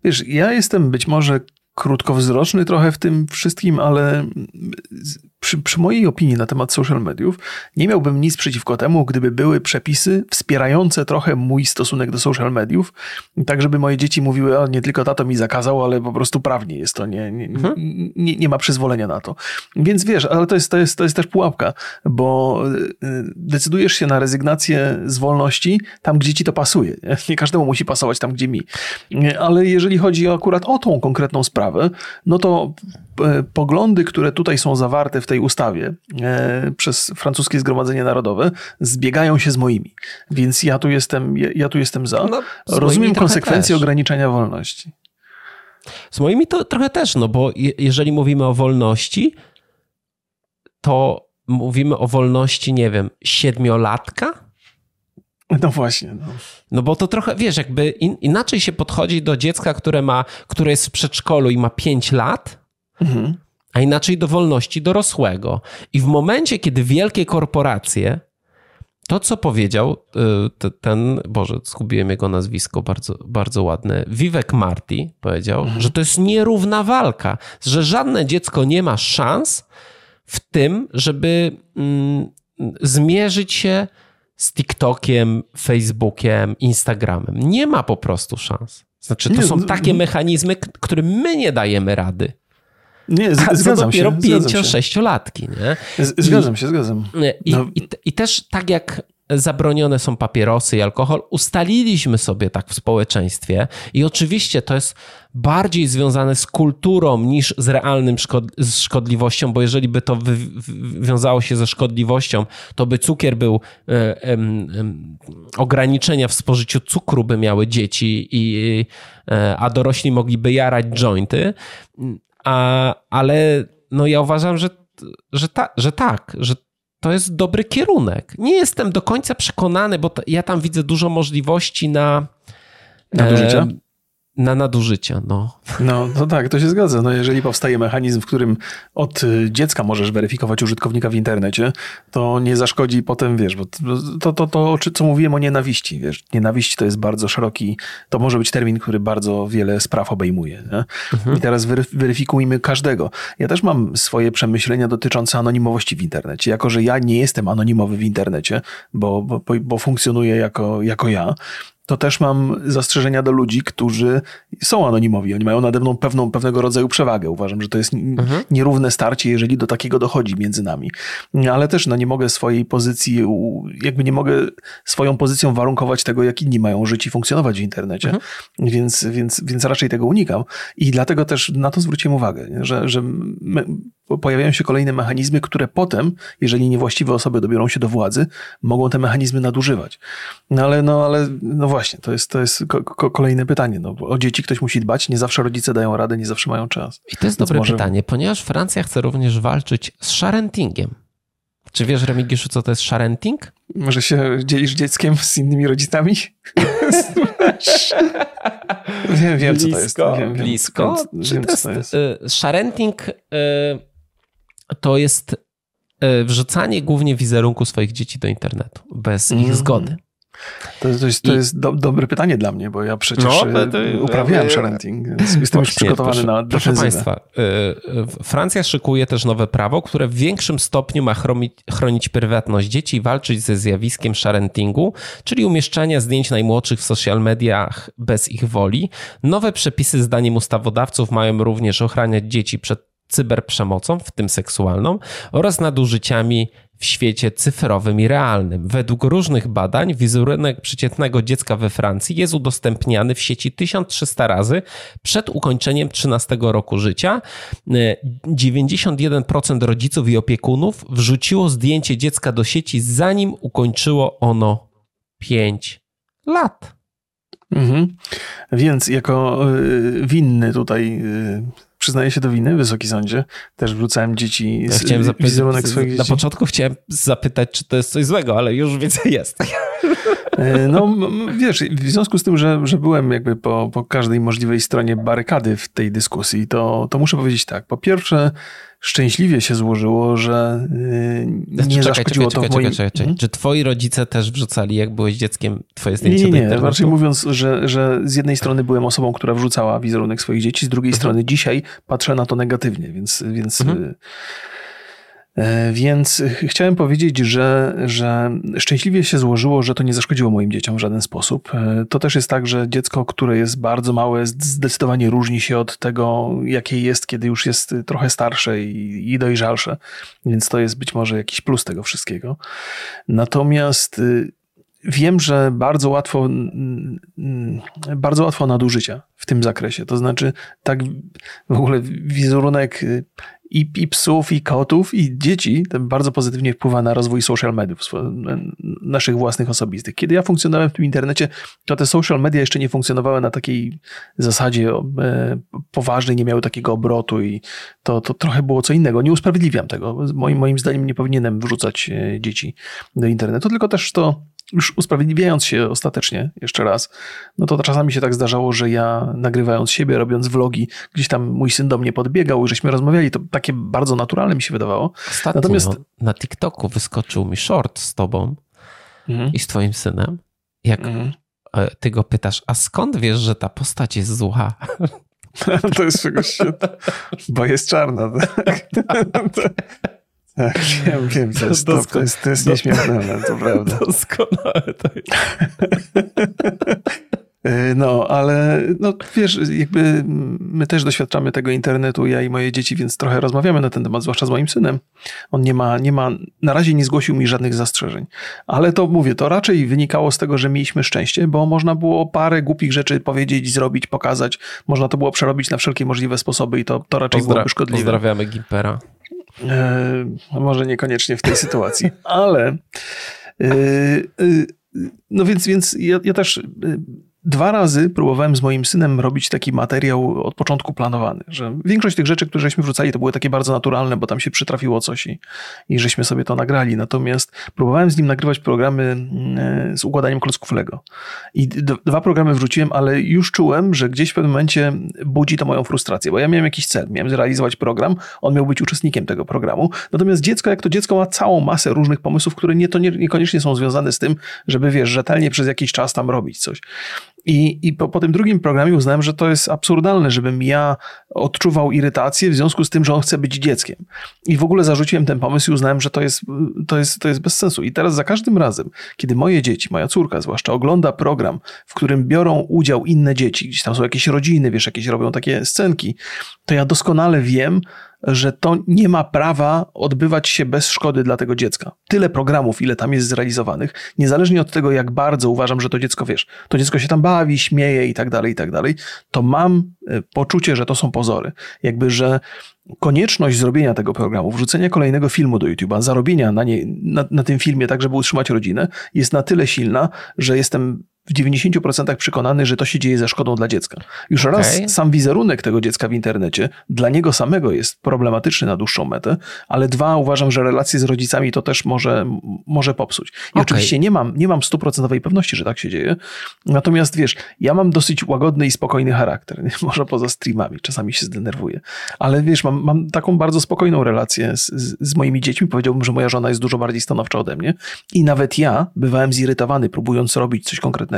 Wiesz, ja jestem być może krótkowzroczny trochę w tym wszystkim, ale przy, przy, mojej opinii na temat social mediów nie miałbym nic przeciwko temu, gdyby były przepisy wspierające trochę mój stosunek do social mediów, tak żeby moje dzieci mówiły, o nie tylko tato mi zakazał, ale po prostu prawnie jest to, nie, nie, mhm. nie, nie, ma przyzwolenia na to. Więc wiesz, ale to jest, to jest, to jest też pułapka, bo y, decydujesz się na rezygnację z wolności tam, gdzie ci to pasuje. Nie, nie każdemu musi pasować tam, gdzie mi. Ale jeżeli chodzi akurat o tą konkretną sprawę, no to poglądy, które tutaj są zawarte w tej ustawie e, przez francuskie Zgromadzenie Narodowe zbiegają się z moimi. Więc ja tu jestem, ja, tu jestem za. No, Rozumiem konsekwencje też. ograniczenia wolności. Z moimi to trochę też, no bo jeżeli mówimy o wolności, to mówimy o wolności, nie wiem, siedmiolatka? No właśnie. No. no bo to trochę, wiesz, jakby in, inaczej się podchodzi do dziecka, które, ma, które jest w przedszkolu i ma 5 lat, mhm a inaczej do wolności dorosłego. I w momencie, kiedy wielkie korporacje, to co powiedział y, ten, Boże, zgubiłem jego nazwisko, bardzo, bardzo ładne, Vivek Marty powiedział, mhm. że to jest nierówna walka, że żadne dziecko nie ma szans w tym, żeby mm, zmierzyć się z TikTokiem, Facebookiem, Instagramem. Nie ma po prostu szans. Znaczy, to są takie mechanizmy, którym my nie dajemy rady. Nie, z, zgadzam dopiero się. dopiero 5-6-latki, nie? Z, zgadzam się, zgadzam. I, no. i, I, też tak jak zabronione są papierosy i alkohol. Ustaliliśmy sobie tak w społeczeństwie i oczywiście to jest bardziej związane z kulturą niż z realnym szkod z szkodliwością, bo jeżeli by to wy wiązało się ze szkodliwością, to by cukier był, e, e, ograniczenia w spożyciu cukru by miały dzieci, i, e, a dorośli mogliby jarać jointy, a, ale no ja uważam, że, że, ta, że tak, że to jest dobry kierunek. Nie jestem do końca przekonany, bo ja tam widzę dużo możliwości na. Nadużycia? E, na nadużycia, no. No, no tak, to się zgadza. No, jeżeli powstaje mechanizm, w którym od dziecka możesz weryfikować użytkownika w internecie, to nie zaszkodzi potem, wiesz, bo to, to, to, to co mówiłem o nienawiści, wiesz, nienawiść to jest bardzo szeroki, to może być termin, który bardzo wiele spraw obejmuje. Mhm. I teraz weryfikujmy każdego. Ja też mam swoje przemyślenia dotyczące anonimowości w internecie. Jako, że ja nie jestem anonimowy w internecie, bo, bo, bo funkcjonuję jako, jako ja, to też mam zastrzeżenia do ludzi, którzy są anonimowi. Oni mają nade mną pewną, pewnego rodzaju przewagę. Uważam, że to jest mhm. nierówne starcie, jeżeli do takiego dochodzi między nami. Ale też no, nie mogę swojej pozycji, jakby nie mogę swoją pozycją warunkować tego, jak inni mają żyć i funkcjonować w internecie. Mhm. Więc, więc, więc raczej tego unikam. I dlatego też na to zwróciłem uwagę, że, że pojawiają się kolejne mechanizmy, które potem, jeżeli niewłaściwe osoby dobiorą się do władzy, mogą te mechanizmy nadużywać. No ale, no, ale no właśnie, to jest, to jest ko kolejne pytanie. No, o dzieci ktoś musi dbać, nie zawsze rodzice dają radę, nie zawsze mają czas. I to jest Więc dobre może... pytanie, ponieważ Francja chce również walczyć z sharentingiem. Czy wiesz, Remigiuszu, co to jest sharenting? Może się dzielisz dzieckiem z innymi rodzicami? <laughs> wiem, wiem, blisko, co to jest. Wiem, blisko. Wiem, wiem, to, jest, jest. Sharenting y, to jest y, wrzucanie głównie wizerunku swoich dzieci do internetu bez mm. ich zgody. To, to jest, to jest do, dobre pytanie dla mnie, bo ja przecież no, to, y, uprawiałem sharenting, więc jestem już przygotowany proszę, na defensywę. Proszę Państwa, y, Francja szykuje też nowe prawo, które w większym stopniu ma chronić, chronić prywatność dzieci i walczyć ze zjawiskiem sharentingu, czyli umieszczania zdjęć najmłodszych w social mediach bez ich woli. Nowe przepisy zdaniem ustawodawców mają również ochraniać dzieci przed cyberprzemocą, w tym seksualną, oraz nadużyciami w świecie cyfrowym i realnym. Według różnych badań wizerunek przeciętnego dziecka we Francji jest udostępniany w sieci 1300 razy przed ukończeniem 13 roku życia. 91% rodziców i opiekunów wrzuciło zdjęcie dziecka do sieci zanim ukończyło ono 5 lat. Mhm. Więc jako y, winny tutaj y, przyznaję się do winy, Wysoki Sądzie. Też wrzucałem dzieci ja chciałem wizerunek swoich dzieci. Na początku chciałem zapytać, czy to jest coś złego, ale już więcej jest. <laughs> E, no wiesz, w związku z tym, że, że byłem jakby po, po każdej możliwej stronie barykady w tej dyskusji, to, to muszę powiedzieć tak. Po pierwsze, szczęśliwie się złożyło, że y, nie czekaj, zaszkodziło czekaj, to czekaj, moim... czekaj, czekaj. Hmm? Czy twoi rodzice też wrzucali, jak byłeś dzieckiem, twoje zdjęcie Nie, nie, nie. Raczej mówiąc, że, że z jednej strony byłem osobą, która wrzucała wizerunek swoich dzieci, z drugiej mhm. strony dzisiaj patrzę na to negatywnie, więc, więc mhm. E, więc chciałem powiedzieć, że, że szczęśliwie się złożyło, że to nie zaszkodziło moim dzieciom w żaden sposób. E, to też jest tak, że dziecko, które jest bardzo małe, zdecydowanie różni się od tego, jakie jest, kiedy już jest trochę starsze i, i dojrzalsze. Więc to jest być może jakiś plus tego wszystkiego. Natomiast y, wiem, że bardzo łatwo, bardzo łatwo nadużycia w tym zakresie. To znaczy, tak w ogóle wizerunek y, i, i psów, i kotów, i dzieci to bardzo pozytywnie wpływa na rozwój social mediów, naszych własnych osobistych. Kiedy ja funkcjonowałem w tym internecie, to te social media jeszcze nie funkcjonowały na takiej zasadzie e, poważnej, nie miały takiego obrotu i to, to trochę było co innego. Nie usprawiedliwiam tego. Moim, moim zdaniem nie powinienem wrzucać e, dzieci do internetu, tylko też to już usprawiedliwiając się ostatecznie jeszcze raz, no to czasami się tak zdarzało, że ja nagrywając siebie, robiąc vlogi, gdzieś tam mój syn do mnie podbiegał i żeśmy rozmawiali, to takie bardzo naturalne mi się wydawało. Ostatnio Natomiast... na TikToku wyskoczył mi short z tobą mhm. i z twoim synem. Jak mhm. E, ty go pytasz, a skąd wiesz, że ta postać jest zła? <laughs> to jest czegoś, bo jest czarna. Tak? <laughs> Tak, <laughs> wiem, wiem, to jest, to, to jest, to jest nieśmiertelne, to prawda. <laughs> Doskonałe to jest. E, <laughs> no, ale no, wiesz, jakby my też doświadczamy tego internetu, ja i moje dzieci, więc trochę rozmawiamy na ten temat, zwłaszcza z moim synem. On nie ma, nie ma, na razie nie zgłosił mi żadnych zastrzeżeń. Ale to mówię, to raczej wynikało z tego, że mieliśmy szczęście, bo można było parę głupich rzeczy powiedzieć, zrobić, pokazać. Można to było przerobić na wszelkie możliwe sposoby i to, to raczej Pozdra byłoby szkodliwe. Pozdrawiamy Gimpera. E, może niekoniecznie w tej sytuacji, <laughs> ale e, e, no więc, więc ja, ja też Dwa razy próbowałem z moim synem robić taki materiał od początku planowany, że większość tych rzeczy, które żeśmy wrzucali, to były takie bardzo naturalne, bo tam się przytrafiło coś i, i żeśmy sobie to nagrali. Natomiast próbowałem z nim nagrywać programy mm, z układaniem klocków Lego. I dwa programy wrzuciłem, ale już czułem, że gdzieś w pewnym momencie budzi to moją frustrację, bo ja miałem jakiś cel, miałem zrealizować program, on miał być uczestnikiem tego programu. Natomiast dziecko, jak to dziecko ma całą masę różnych pomysłów, które nie, to nie, niekoniecznie są związane z tym, żeby wiesz, rzetelnie przez jakiś czas tam robić coś. I, i po, po, tym drugim programie uznałem, że to jest absurdalne, żebym ja odczuwał irytację w związku z tym, że on chce być dzieckiem. I w ogóle zarzuciłem ten pomysł i uznałem, że to jest, to jest, to jest bez sensu. I teraz za każdym razem, kiedy moje dzieci, moja córka zwłaszcza, ogląda program, w którym biorą udział inne dzieci, gdzieś tam są jakieś rodziny, wiesz, jakieś robią takie scenki, to ja doskonale wiem, że to nie ma prawa odbywać się bez szkody dla tego dziecka. Tyle programów, ile tam jest zrealizowanych, niezależnie od tego, jak bardzo uważam, że to dziecko, wiesz, to dziecko się tam bawi, śmieje i tak dalej, i tak dalej, to mam e, poczucie, że to są pozory. Jakby, że konieczność zrobienia tego programu, wrzucenia kolejnego filmu do YouTube'a, zarobienia na, nie, na, na tym filmie tak, żeby utrzymać rodzinę, jest na tyle silna, że jestem w 90% przekonany, że to się dzieje ze szkodą dla dziecka. Już okay. raz sam wizerunek tego dziecka w internecie dla niego samego jest problematyczny na dłuższą metę, ale dwa, uważam, że relacje z rodzicami to też może, może popsuć. I okay. oczywiście nie mam, nie mam stuprocentowej pewności, że tak się dzieje. Natomiast wiesz, ja mam dosyć łagodny i spokojny charakter. <laughs> Może poza streamami, czasami się zdenerwuję. Ale wiesz, mam, mam taką bardzo spokojną relację z, z, z moimi dziećmi. Powiedziałbym, że moja żona jest dużo bardziej stanowcza ode mnie. I nawet ja bywałem zirytowany, próbując robić coś konkretnego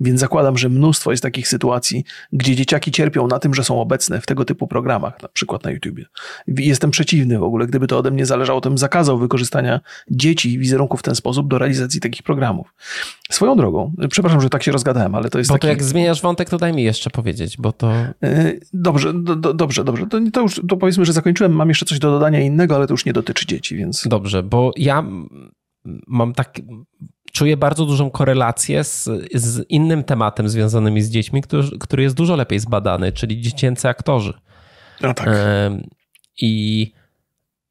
więc zakładam, że mnóstwo jest takich sytuacji, gdzie dzieciaki cierpią na tym, że są obecne w tego typu programach, na przykład na YouTubie. Jestem przeciwny w ogóle, gdyby to ode mnie zależało, to bym zakazał wykorzystania dzieci i wizerunków w ten sposób do realizacji takich programów. Swoją drogą, przepraszam, że tak się rozgadałem, ale to jest Bo taki... to jak zmieniasz wątek, to daj mi jeszcze powiedzieć, bo to... E, dobrze, do, do, dobrze, dobrze. To, to już to powiedzmy, że zakończyłem. Mam jeszcze coś do dodania innego, ale to już nie dotyczy dzieci, więc... Dobrze, bo ja mam tak czuję bardzo dużą korelację z, z innym tematem związanym z dziećmi, który, który jest dużo lepiej zbadany, czyli dziecięcy aktorzy. No tak. I,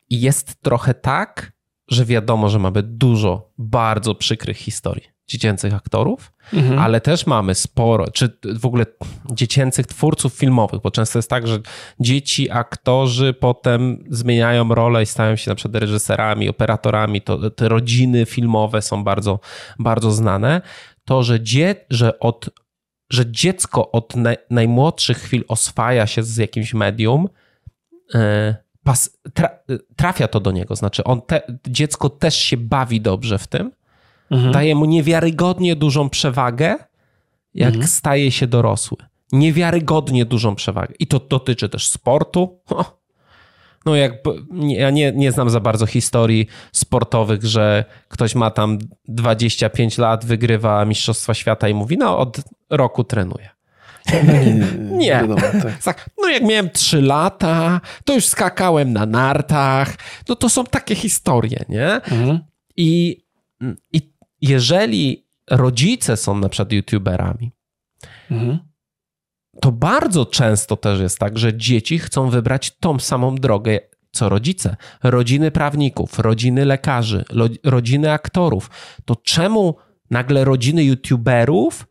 I jest trochę tak, że wiadomo, że mamy dużo bardzo przykrych historii dziecięcych aktorów, mhm. ale też mamy sporo, czy w ogóle dziecięcych twórców filmowych, bo często jest tak, że dzieci, aktorzy potem zmieniają rolę i stają się na przykład reżyserami, operatorami, to te rodziny filmowe są bardzo, bardzo znane. To, że, dzie, że, od, że dziecko od naj, najmłodszych chwil oswaja się z jakimś medium, yy, pas, tra, trafia to do niego, znaczy on te, dziecko też się bawi dobrze w tym, mhm. daje mu niewiarygodnie dużą przewagę, jak mhm. staje się dorosły. Niewiarygodnie dużą przewagę. I to dotyczy też sportu. No jak ja nie, nie znam za bardzo historii sportowych, że ktoś ma tam 25 lat, wygrywa Mistrzostwa Świata i mówi, no od roku trenuje. No nie, nie, nie. <laughs> Wiadomo, tak. No jak miałem 3 lata, to już skakałem na nartach. No to są takie historie, nie? Mhm. I, I jeżeli rodzice są na przykład youtuberami, mhm. to bardzo często też jest tak, że dzieci chcą wybrać tą samą drogę co rodzice. Rodziny prawników, rodziny lekarzy, rodziny aktorów. To czemu nagle rodziny youtuberów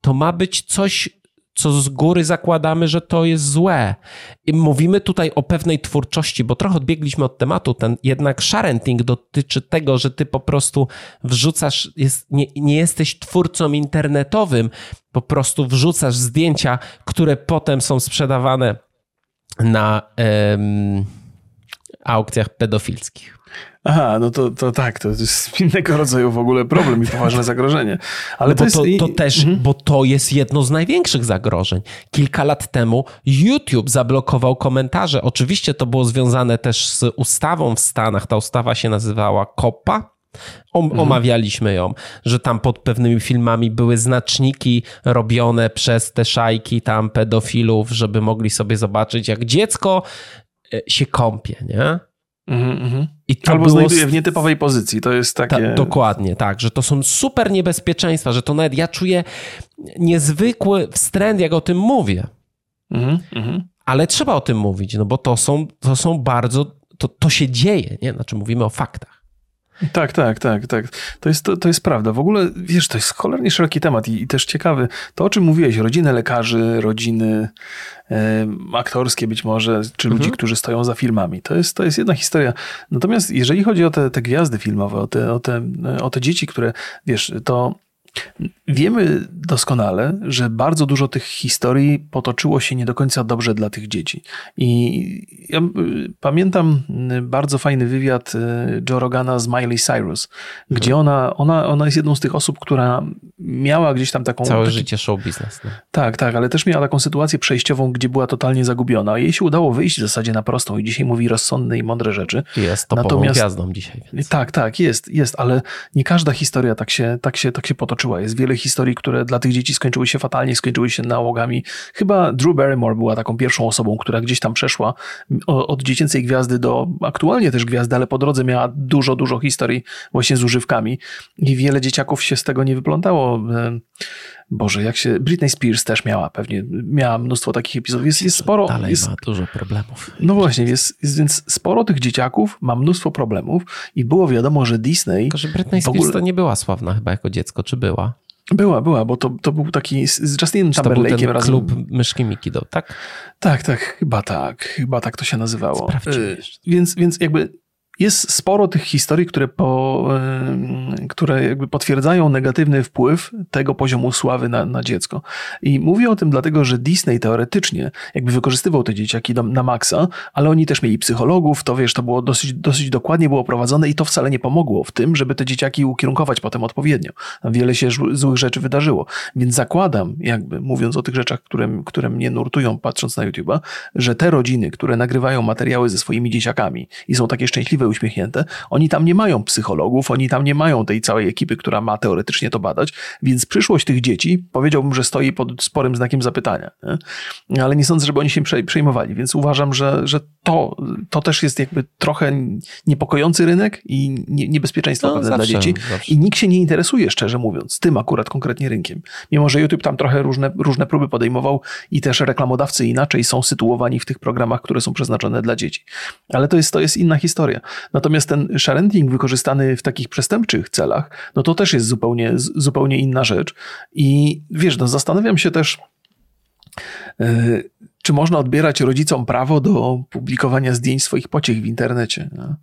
to ma być coś co z góry zakładamy, że to jest złe. I mówimy tutaj o pewnej twórczości, bo trochę odbiegliśmy od tematu. Ten jednak sharenting dotyczy tego, że ty po prostu wrzucasz, jest, nie, nie jesteś twórcą internetowym, po prostu wrzucasz zdjęcia, które potem są sprzedawane na aukcjach pedofilskich. Aha, no to, to tak, to jest innego rodzaju w ogóle problem i poważne zagrożenie. Ale no to, jest... to, to też, mhm. bo to jest jedno z największych zagrożeń. Kilka lat temu YouTube zablokował komentarze. Oczywiście to było związane też z ustawą w Stanach. Ta ustawa się nazywała COPPA, Om, mhm. Omawialiśmy ją, że tam pod pewnymi filmami były znaczniki robione przez te szajki tam pedofilów, żeby mogli sobie zobaczyć, jak dziecko się kąpie, nie? Mhm, mhm. I to Albo było... znajduje w nietypowej pozycji. To jest takie. Ta, dokładnie, tak, że to są super niebezpieczeństwa, że to nawet ja czuję niezwykły wstręt, jak o tym mówię. Mhm, mhm. Ale trzeba o tym mówić, no bo to są, to są bardzo. To, to się dzieje, nie? Znaczy mówimy o faktach. Tak, tak, tak, tak. To jest, to, to jest prawda. W ogóle, wiesz, to jest cholernie szeroki temat i, i też ciekawy. To, o czym mówiłeś, rodziny lekarzy, rodziny e, aktorskie być może, czy ludzi, mhm. którzy stoją za filmami. To jest, to jest jedna historia. Natomiast jeżeli chodzi o te, te gwiazdy filmowe, o te, o, te, o te dzieci, które, wiesz, to Wiemy doskonale, że bardzo dużo tych historii potoczyło się nie do końca dobrze dla tych dzieci. I ja y, pamiętam y, bardzo fajny wywiad y, Joe Rogana z Miley Cyrus, gdzie ona, ona, ona jest jedną z tych osób, która miała gdzieś tam taką... Całe taki, życie show business. No. Tak, tak, ale też miała taką sytuację przejściową, gdzie była totalnie zagubiona. Jej się udało wyjść w zasadzie na prostą i dzisiaj mówi rozsądne i mądre rzeczy. Jest topową Natomiast, gwiazdą dzisiaj. Więc. Tak, tak, jest, jest, ale nie każda historia tak się, tak się, tak się potoczyła. Jest wiele historii, które dla tych dzieci skończyły się fatalnie, skończyły się nałogami. Chyba Drew Barrymore była taką pierwszą osobą, która gdzieś tam przeszła od dziecięcej gwiazdy do aktualnie też gwiazdy, ale po drodze miała dużo, dużo historii właśnie z używkami i wiele dzieciaków się z tego nie wyplątało. Boże, jak się. Britney Spears też miała pewnie, miała mnóstwo takich epizodów. Jest, jest sporo. Dalej jest, ma dużo problemów. No właśnie, jest, jest, więc sporo tych dzieciaków ma mnóstwo problemów i było wiadomo, że Disney. Tylko, że Britney Spears ogóle... to nie była sławna chyba jako dziecko, czy była? Była, była, bo to, to był taki z Justinem Timberlake'iem razem. klub Myszki Miki, tak? Tak, tak, chyba tak, chyba tak to się nazywało. Sprawdźmy. Więc, więc jakby jest sporo tych historii, które, po, które jakby potwierdzają negatywny wpływ tego poziomu sławy na, na, dziecko. I mówię o tym dlatego, że Disney teoretycznie jakby wykorzystywał te dzieciaki do, na maksa, ale oni też mieli psychologów, to wiesz, to było dosyć, dosyć dokładnie było prowadzone i to wcale nie pomogło w tym, żeby te dzieciaki ukierunkować potem odpowiednio. Wiele się złych rzeczy wydarzyło. Więc zakładam, jakby mówiąc o tych rzeczach, które, które mnie nurtują patrząc na YouTube'a, że te rodziny, które nagrywają materiały ze swoimi dzieciakami i są takie szczęśliwe uśmiechnięte. Oni tam nie mają psychologów, oni tam nie mają tej całej ekipy, która ma teoretycznie to badać, więc przyszłość tych dzieci powiedziałbym, że stoi pod sporym znakiem zapytania. Nie? Ale nie sądzę, żeby oni się przejmowali, więc uważam, że, że to, to też jest jakby trochę niepokojący rynek i niebezpieczeństwo no, pewne zawsze, dla dzieci. Zawsze. I nikt się nie interesuje, szczerze mówiąc, tym akurat konkretnie rynkiem. Mimo, że YouTube tam trochę różne, różne próby podejmował i też reklamodawcy inaczej są sytuowani w tych programach, które są przeznaczone dla dzieci. Ale to jest, to jest inna historia. Natomiast ten sharenting wykorzystany w takich przestępczych celach, no to też jest zupełnie, zupełnie inna rzecz. I wiesz, no zastanawiam się też, yy, czy można odbierać rodzicom prawo do publikowania zdjęć swoich pociech w internecie? No?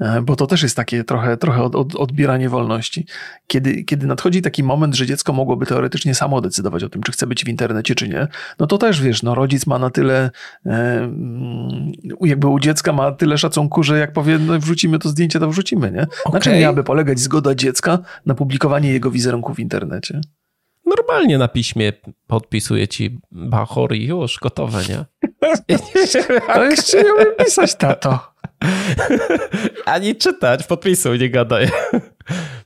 E, bo to też jest takie trochę, trochę od, od, odbieranie wolności. Kiedy, kiedy nadchodzi taki moment, że dziecko mogłoby teoretycznie samo decydować o tym, czy chce być w internecie, czy nie, no to też wiesz, no rodzic ma na tyle, e, jakby u dziecka ma tyle szacunku, że jak powie, no wrzucimy to zdjęcie, to wrzucimy, nie? Okay. Na czym miałaby polegać zgoda dziecka na publikowanie jego wizerunku w internecie? Normalnie na piśmie podpisuje ci Bachor i już gotowe, nie? <laughs> Ale jeszcze nie umiem pisać, tato. <laughs> Ani czytać, podpisuj, nie gadaj.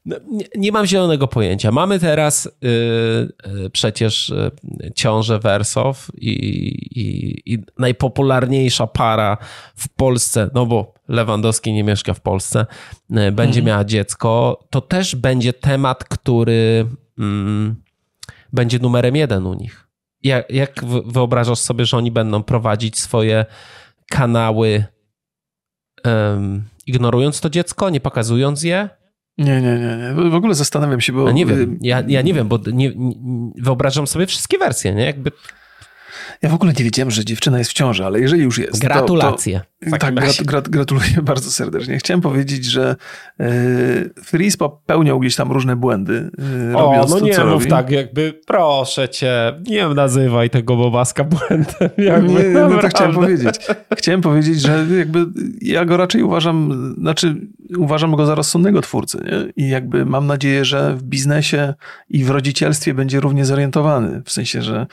No, nie, nie, mam zielonego pojęcia. Mamy teraz yy, przecież yy, ciążę Wersow i, i, i, najpopularniejsza para w Polsce, no bo Lewandowski nie mieszka w Polsce, yy, będzie mhm. miała dziecko. To też będzie temat, który mm, będzie numerem jeden u nich. Jak, jak wyobrażasz sobie, że oni będą prowadzić swoje kanały um, ignorując to dziecko, nie pokazując je? Nie, nie, nie, nie. W ogóle zastanawiam się, bo... Ja nie wiem, ja, ja nie wiem, bo nie, nie, wyobrażam sobie wszystkie wersje, nie? Jakby ja w ogóle nie wiedziałem, że dziewczyna jest w ciąży, ale jeżeli już jest. Gratulacje. To, to, tak, grat, grat, gratuluję <laughs> bardzo serdecznie. Chciałem powiedzieć, że yy, Fris popełniał gdzieś tam różne błędy. Yy, o, no to, nie mów robi. tak, jakby proszę cię, nie nazywaj tego Bobaska błędem. <laughs> Jakby, nie, no to chciałem powiedzieć. Chciałem powiedzieć, że jakby ja go raczej uważam, znaczy uważam go za rozsądnego twórcy nie? i jakby mam nadzieję, że w biznesie i w rodzicielstwie będzie równie zorientowany, w sensie, że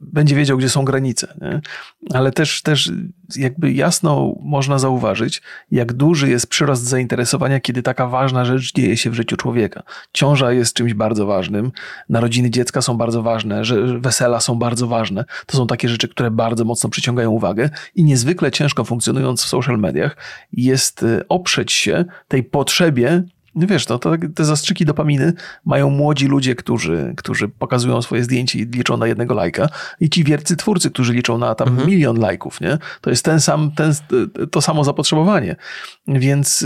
będzie wiedział, gdzie są granice. Nie? Ale też, też jakby jasno można zauważyć, jak duży jest przyrost zainteresowania, kiedy taka ważna rzecz dzieje się w życiu człowieka. Ciąża jest czymś bardzo ważnym, narodziny dziecka są bardzo ważne, wesela są bardzo ważne. To są takie rzeczy, które bardzo mocno przyciągają uwagę i niezwykle ciężko funkcjonując w social mediach jest y, oprzeć się tej potrzebie no wiesz, to, to, te zastrzyki dopaminy mają młodzi ludzie, którzy, którzy pokazują swoje zdjęcie i liczą na jednego lajka i ci wielcy twórcy, którzy liczą na tam mhm. milion lajków, nie? To jest ten sam, ten, to samo zapotrzebowanie. Więc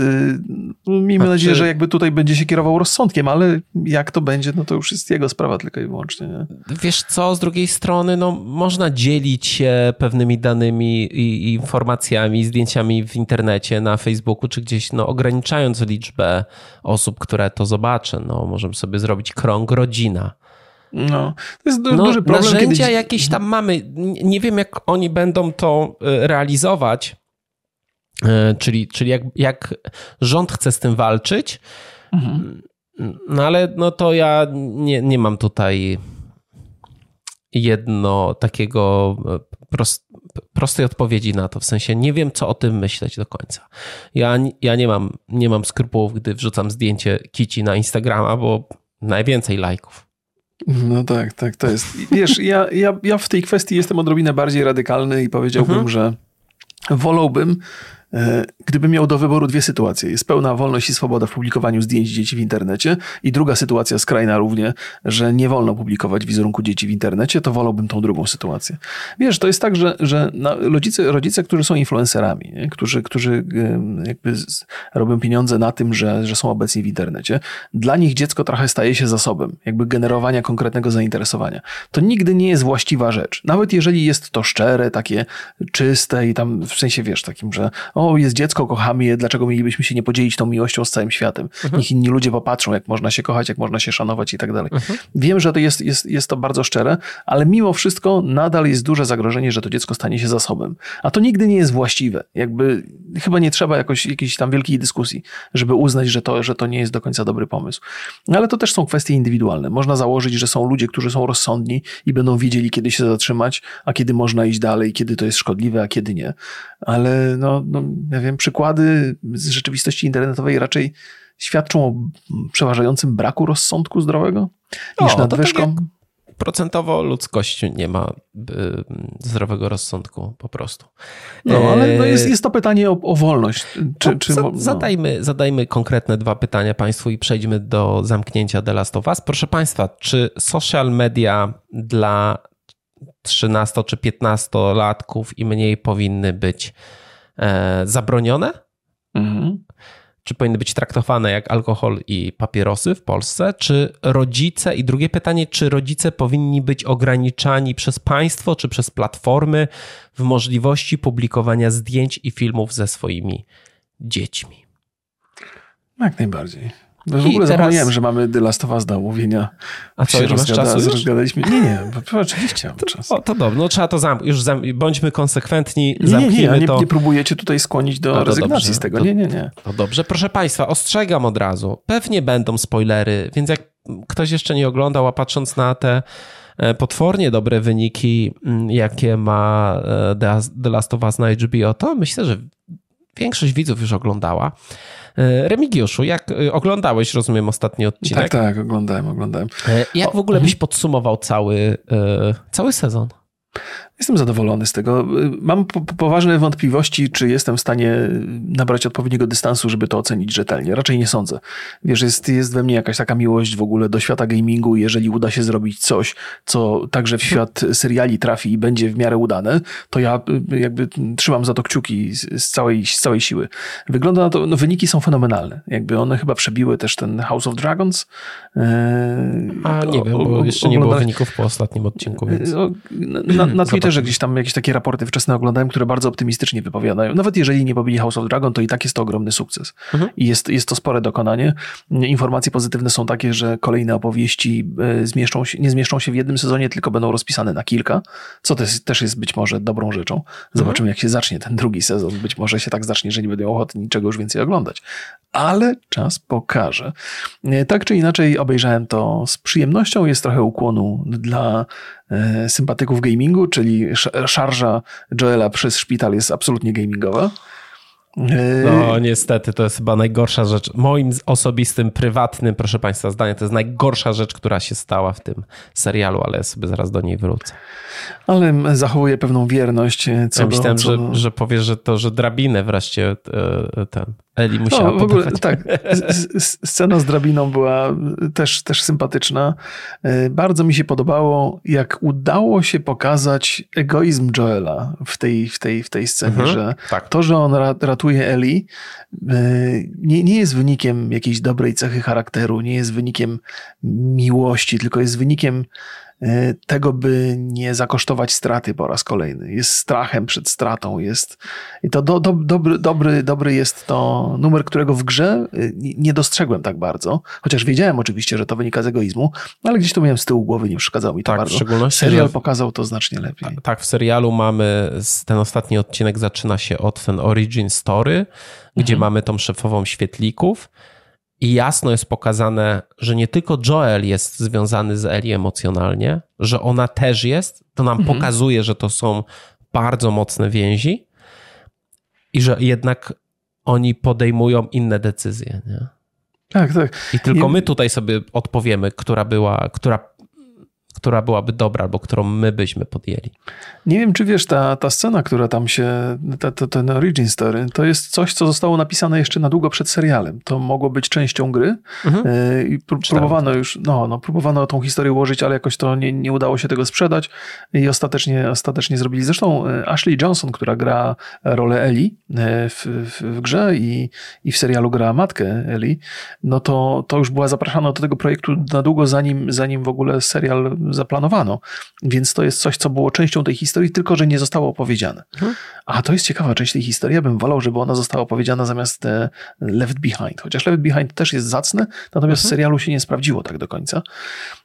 yy, miejmy nadzieję, że jakby tutaj będzie się kierował rozsądkiem, ale jak to będzie, no to już jest jego sprawa tylko i wyłącznie. Nie? Wiesz co, z drugiej strony, no można dzielić się pewnymi danymi i, i informacjami, zdjęciami w internecie, na Facebooku, czy gdzieś, no ograniczając liczbę osób, które to zobaczą. No, możemy sobie zrobić krąg rodzina. No, to jest no, duży problem. Narzędzia kiedy... jakieś tam mamy. Nie wiem, jak oni będą to e, realizować. E, czyli, czyli jak, jak rząd chce z tym walczyć. Mhm. No ale no to ja nie, nie mam tutaj jedno takiego e, prost, prostej odpowiedzi na to. W sensie nie wiem, co o tym myśleć do końca. Ja, ja nie, mam, nie mam skrupułów, gdy wrzucam zdjęcie kici na Instagrama, bo najwięcej lajków. No tak, tak, to jest. Wiesz, ja, ja, ja w tej kwestii jestem odrobinę bardziej radykalny i powiedziałbym, mhm. że wolałbym, gdybym miał do wyboru dwie sytuacje. Jest pełna wolność i swoboda w publikowaniu zdjęć dzieci w internecie i druga sytuacja skrajna równie, że nie wolno publikować wizerunku dzieci w internecie, to wolałbym tą drugą sytuację. Wiesz, to jest tak, że, że rodzice, rodzice, którzy są influencerami, nie? którzy, którzy jakby robią pieniądze na tym, że, że są obecni w internecie, dla nich dziecko trochę staje się zasobem, jakby generowania konkretnego zainteresowania. To nigdy nie jest właściwa rzecz. Nawet jeżeli jest to szczere, takie czyste i tam w sensie, wiesz, takim, że o, jest dziecko, kochamy je, dlaczego mielibyśmy się nie podzielić tą miłością z całym światem? Mhm. Niech inni ludzie popatrzą, jak można się kochać, jak można się szanować i tak dalej. Mhm. Wiem, że to jest, jest, jest to bardzo szczere, ale mimo wszystko nadal jest duże zagrożenie, że to dziecko stanie się zasobem. A to nigdy nie jest właściwe. Jakby chyba nie trzeba jakoś, jakiejś tam wielkiej dyskusji, żeby uznać, że to, że to nie jest do końca dobry pomysł. No, ale to też są kwestie indywidualne. Można założyć, że są ludzie, którzy są rozsądni i będą wiedzieli, kiedy się zatrzymać, a kiedy można iść dalej, kiedy to jest szkodliwe, a kiedy nie. Ale no, no ja wiem, przykłady z rzeczywistości internetowej raczej świadczą o przeważającym braku rozsądku zdrowego niż o, nadwyżką. Tak procentowo ludzkość nie ma zdrowego rozsądku po prostu. No, ale no jest, jest to pytanie o, o wolność. Czy, no, czy, no. Zadajmy, zadajmy konkretne dwa pytania Państwu i przejdźmy do zamknięcia The Last of Us. Proszę Państwa, czy social media dla 13 czy 15 latków i mniej powinny być e, zabronione? Mhm. Czy powinny być traktowane jak alkohol i papierosy w Polsce? Czy rodzice, i drugie pytanie, czy rodzice powinni być ograniczani przez państwo czy przez platformy w możliwości publikowania zdjęć i filmów ze swoimi dziećmi? Jak najbardziej. No w ogóle teraz... zapomniałem, że mamy The Last of Us do omówienia. A co, już masz czasu już? Rozgadaliśmy. Nie, nie, oczywiście mam <laughs> to, czas. O, to dobrze, no trzeba to zamknąć. Już zam... bądźmy konsekwentni, nie, zamknijmy nie, nie, to. Nie próbujecie tutaj skłonić do no rezygnacji dobrze. z tego. Nie, nie, nie. No dobrze, proszę Państwa, ostrzegam od razu. Pewnie będą spoilery, więc jak ktoś jeszcze nie oglądał, a patrząc na te e, potwornie dobre wyniki, mm, jakie ma e, The Last of Us na HBO, to myślę, że większość widzów już oglądała. E, Remigiuszu, jak e, oglądałeś, rozumiem, ostatni odcinek? Tak, tak, oglądałem, oglądałem. E, jak w ogóle byś mhm. podsumował cały, cały sezon? Jestem zadowolony z tego. Mam po poważne wątpliwości, czy jestem w stanie nabrać odpowiedniego dystansu, żeby to ocenić rzetelnie. Raczej nie sądzę. Wiesz, jest, jest we mnie jakaś taka miłość w ogóle do świata gamingu. Jeżeli uda się zrobić coś, co także w świat seriali trafi i będzie w miarę udane, to ja y, jakby trzymam za to kciuki z całej, z całej siły. Wygląda na to, no wyniki są fenomenalne. Jakby one chyba przebiły też ten House of Dragons. A nie o, wiem, bo jeszcze nie było wyników po ostatnim odcinku. Więc... Na, na <clears throat> Twitterze gdzieś tam jakieś takie raporty wczesne oglądałem, które bardzo optymistycznie wypowiadają. Nawet jeżeli nie pobili House of Dragon, to i tak jest to ogromny sukces. Mhm. I jest, jest to spore dokonanie. Informacje pozytywne są takie, że kolejne opowieści e, zmieszczą się, nie zmieszczą się w jednym sezonie, tylko będą rozpisane na kilka, co też, też jest być może dobrą rzeczą. Zobaczymy, mhm. jak się zacznie ten drugi sezon. Być może się tak zacznie, że nie będę ochoty niczego już więcej oglądać. Ale czas pokaże. E, tak czy inaczej obejrzałem to z przyjemnością. Jest trochę ukłonu dla sympatyków gamingu, czyli szarża Joela przez szpital jest absolutnie gamingowa. No niestety, to jest chyba najgorsza rzecz. Moim osobistym, prywatnym, proszę Państwa, zdaniem, to jest najgorsza rzecz, która się stała w tym serialu, ale ja sobie zaraz do niej wrócę. Ale zachowuje pewną wierność. E, co ja myślałem, do, co... że, że powiesz, że to, że drabinę wreszcie e, ten Eli musiała no, w ogóle, Tak, scena z drabiną była też, też sympatyczna. E, bardzo mi się podobało, jak udało się pokazać egoizm Joela w tej, w tej, w tej scenie, mhm, że tak. to, że on ratuje Eli nie, nie jest wynikiem jakiejś dobrej cechy charakteru, nie jest wynikiem miłości, tylko jest wynikiem tego, by nie zakosztować straty po raz kolejny. Jest strachem przed stratą, jest i to do, do, dobry, dobry, dobry jest to numer, którego w grze e, nie dostrzegłem tak bardzo, chociaż wiedziałem oczywiście, że to wynika z egoizmu, ale gdzieś to miałem z tyłu głowy, nie przeszkadzało mi to tak, bardzo. W szczególności, Serial pokazał to znacznie lepiej. Tak, tak, w serialu mamy, ten ostatni odcinek zaczyna się od ten origin story, gdzie mhm. mamy tą szefową świetlików, i jasno jest pokazane, że nie tylko Joel jest związany z Eli emocjonalnie, że ona też jest. To nam mhm. pokazuje, że to są bardzo mocne więzi i że jednak oni podejmują inne decyzje. Nie? Tak, tak. I tylko I... my tutaj sobie odpowiemy, która była, która która byłaby dobra, albo którą my byśmy podjęli. Nie wiem, czy wiesz, ta, ta scena, która tam się, ta, ta, ten origin story, to jest coś, co zostało napisane jeszcze na długo przed serialem. To mogło być częścią gry mhm. E, i pró- próbowano już, no, no, próbowano tą historię ułożyć, ale jakoś to nie, nie udało się tego sprzedać i ostatecznie, ostatecznie zrobili. Zresztą e, Ashley Johnson, która gra rolę Eli e, w, w, w grze i, i w serialu gra matkę Eli, no to, to już była zapraszana do tego projektu na długo, zanim, zanim w ogóle serial zaplanowano. Więc to jest coś, co było częścią tej historii, tylko że nie zostało opowiedziane. Mhm. A to jest ciekawa część tej historii. Ja bym wolał, żeby ona została opowiedziana zamiast e, Left Behind. Chociaż Left Behind też jest zacne, natomiast mhm. w serialu się nie sprawdziło tak do końca.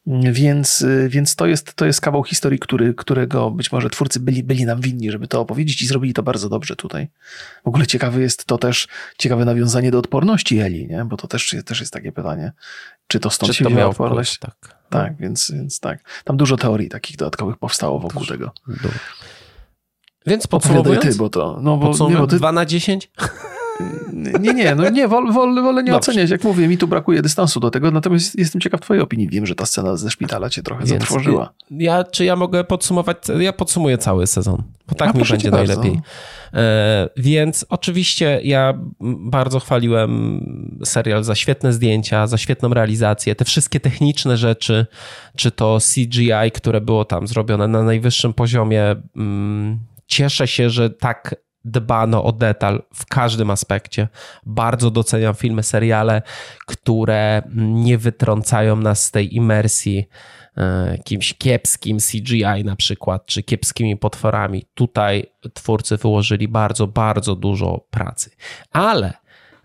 Więc, e, więc to, jest, to jest kawał historii, który, którego być może twórcy byli, byli nam winni, żeby to opowiedzieć i zrobili to bardzo dobrze tutaj. W ogóle ciekawe jest to też, ciekawe nawiązanie do odporności Eli, nie? bo to też, też jest takie pytanie. Czy to stąd Czy się to wzięła odporność? Tak. Tak, więc, więc tak. Tam dużo teorii takich dodatkowych powstało wokół dużo, tego. Dużo. Więc podsumowując, ty, bo to, no bo, nie, bo ty... 2 na 10? Nie, nie, no nie, wol, wol, wolę nie Dobrze. oceniać. Jak mówię, mi tu brakuje dystansu do tego, natomiast jestem ciekaw twojej opinii. Wiem, że ta scena ze szpitala cię trochę Więc zatrwożyła. Ja, czy ja mogę podsumować? Ja podsumuję cały sezon, bo tak A, mi będzie najlepiej. E, więc oczywiście ja bardzo chwaliłem serial za świetne zdjęcia, za świetną realizację, te wszystkie techniczne rzeczy, czy to CGI, które było tam zrobione na najwyższym poziomie. Mm, cieszę się, że tak dbano o detal w każdym aspekcie. Bardzo doceniam filmy, seriale, które nie wytrącają nas z tej imersji e, jakimś kiepskim CGI na przykład, czy kiepskimi potworami. Tutaj twórcy wyłożyli bardzo, bardzo dużo pracy. Ale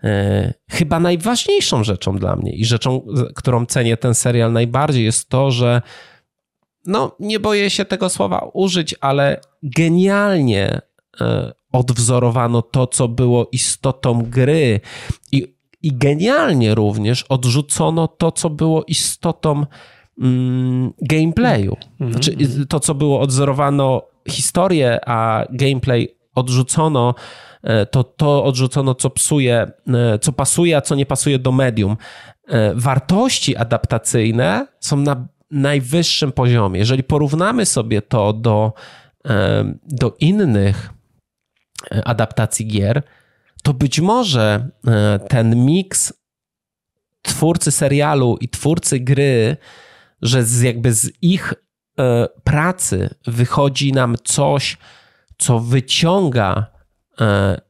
e, chyba najważniejszą rzeczą dla mnie i rzeczą, którą cenię ten serial najbardziej jest to, że no, nie boję się tego słowa użyć, ale genialnie e, odwzorowano to, co było istotą gry i, i genialnie również odrzucono to, co było istotą mm, gameplayu. Mhm. Znaczy, to, co było odwzorowano historię, a gameplay odrzucono, e, to to odrzucono, co psuje, e, co pasuje, a co nie pasuje do medium. E, wartości adaptacyjne są na najwyższym poziomie. Jeżeli porównamy sobie to do, do innych adaptacji gier, to być może e, ten miks twórcy serialu i twórcy gry, że z jakby z ich e, pracy wychodzi nam coś, co wyciąga, e,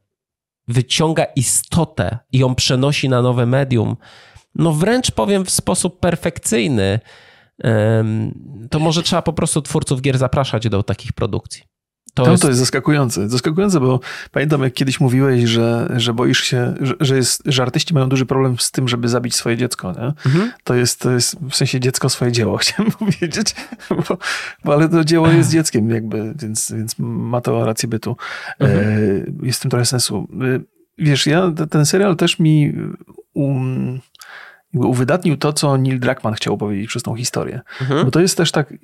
wyciąga istotę i ją przenosi na nowe medium, no wręcz powiem w sposób perfekcyjny, to może trzeba po prostu twórców gier zapraszać do takich produkcji. To, to, jest... to jest zaskakujące. Zaskakujące, bo pamiętam, jak kiedyś mówiłeś, że, że boisz się, że, że, jest, że artyści mają duży problem z tym, żeby zabić swoje dziecko. Nie? Mhm. To, jest, to jest w sensie dziecko swoje dzieło, <laughs> chciałem powiedzieć, bo, bo, ale to dzieło jest dzieckiem, jakby, więc, więc ma to rację bytu. Mhm. E, jest w tym trochę sensu. E, wiesz, ja, ten serial też mi um, uwydatnił to, co Neil Druckmann chciał powiedzieć przez tą historię. Mhm. Bo to jest też tak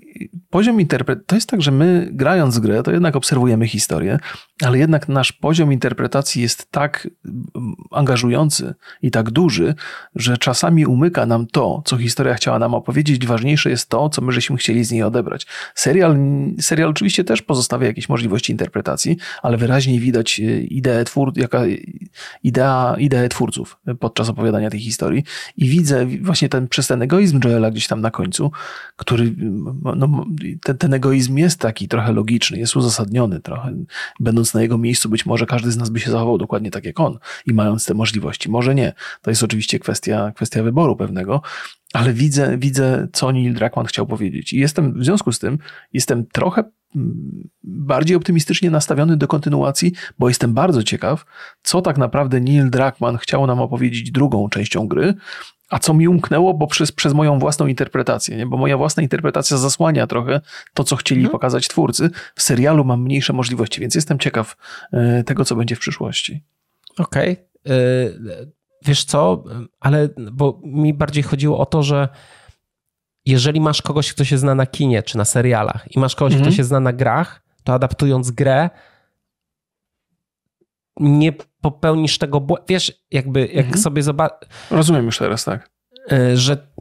poziom interpretacji, to jest tak, że my grając grę, to jednak obserwujemy historię, ale jednak nasz poziom interpretacji jest tak mm, angażujący i tak duży, że czasami umyka nam to, co historia chciała nam opowiedzieć. Ważniejsze jest to, co my żeśmy chcieli z niej odebrać. Serial, serial oczywiście też pozostawia jakieś możliwości interpretacji, ale wyraźnie widać e, ideę, twór, jaka, idea, ideę twórców podczas opowiadania tej historii i widzę właśnie ten, przez ten egoizm Joela gdzieś tam na końcu, który no, ten, ten egoizm jest taki trochę logiczny, jest uzasadniony trochę. Będąc na jego miejscu, być może każdy z nas by się zachował dokładnie tak jak on i mając te możliwości. Może nie. To jest oczywiście kwestia, kwestia wyboru pewnego, ale widzę, widzę, co Neil Druckmann chciał powiedzieć. I jestem w związku z tym, jestem trochę mm, bardziej optymistycznie nastawiony do kontynuacji, bo jestem bardzo ciekaw, co tak naprawdę Neil Druckmann chciał nam opowiedzieć drugą częścią gry, a co mi umknęło, bo przez, przez moją własną interpretację, nie? bo moja własna interpretacja zasłania trochę to, co chcieli mhm. pokazać twórcy. W serialu mam mniejsze możliwości, więc jestem ciekaw e, tego, co będzie w przyszłości. Okej. Okay. E, wiesz co, ale bo mi bardziej chodziło o to, że jeżeli masz kogoś, kto się zna na kinie czy na serialach i masz kogoś, mhm. kto się zna na grach, to adaptując grę, nie popełnisz tego błędu. Wiesz, jakby jak mhm. sobie zobaczysz. Rozumiem już teraz, tak. E, że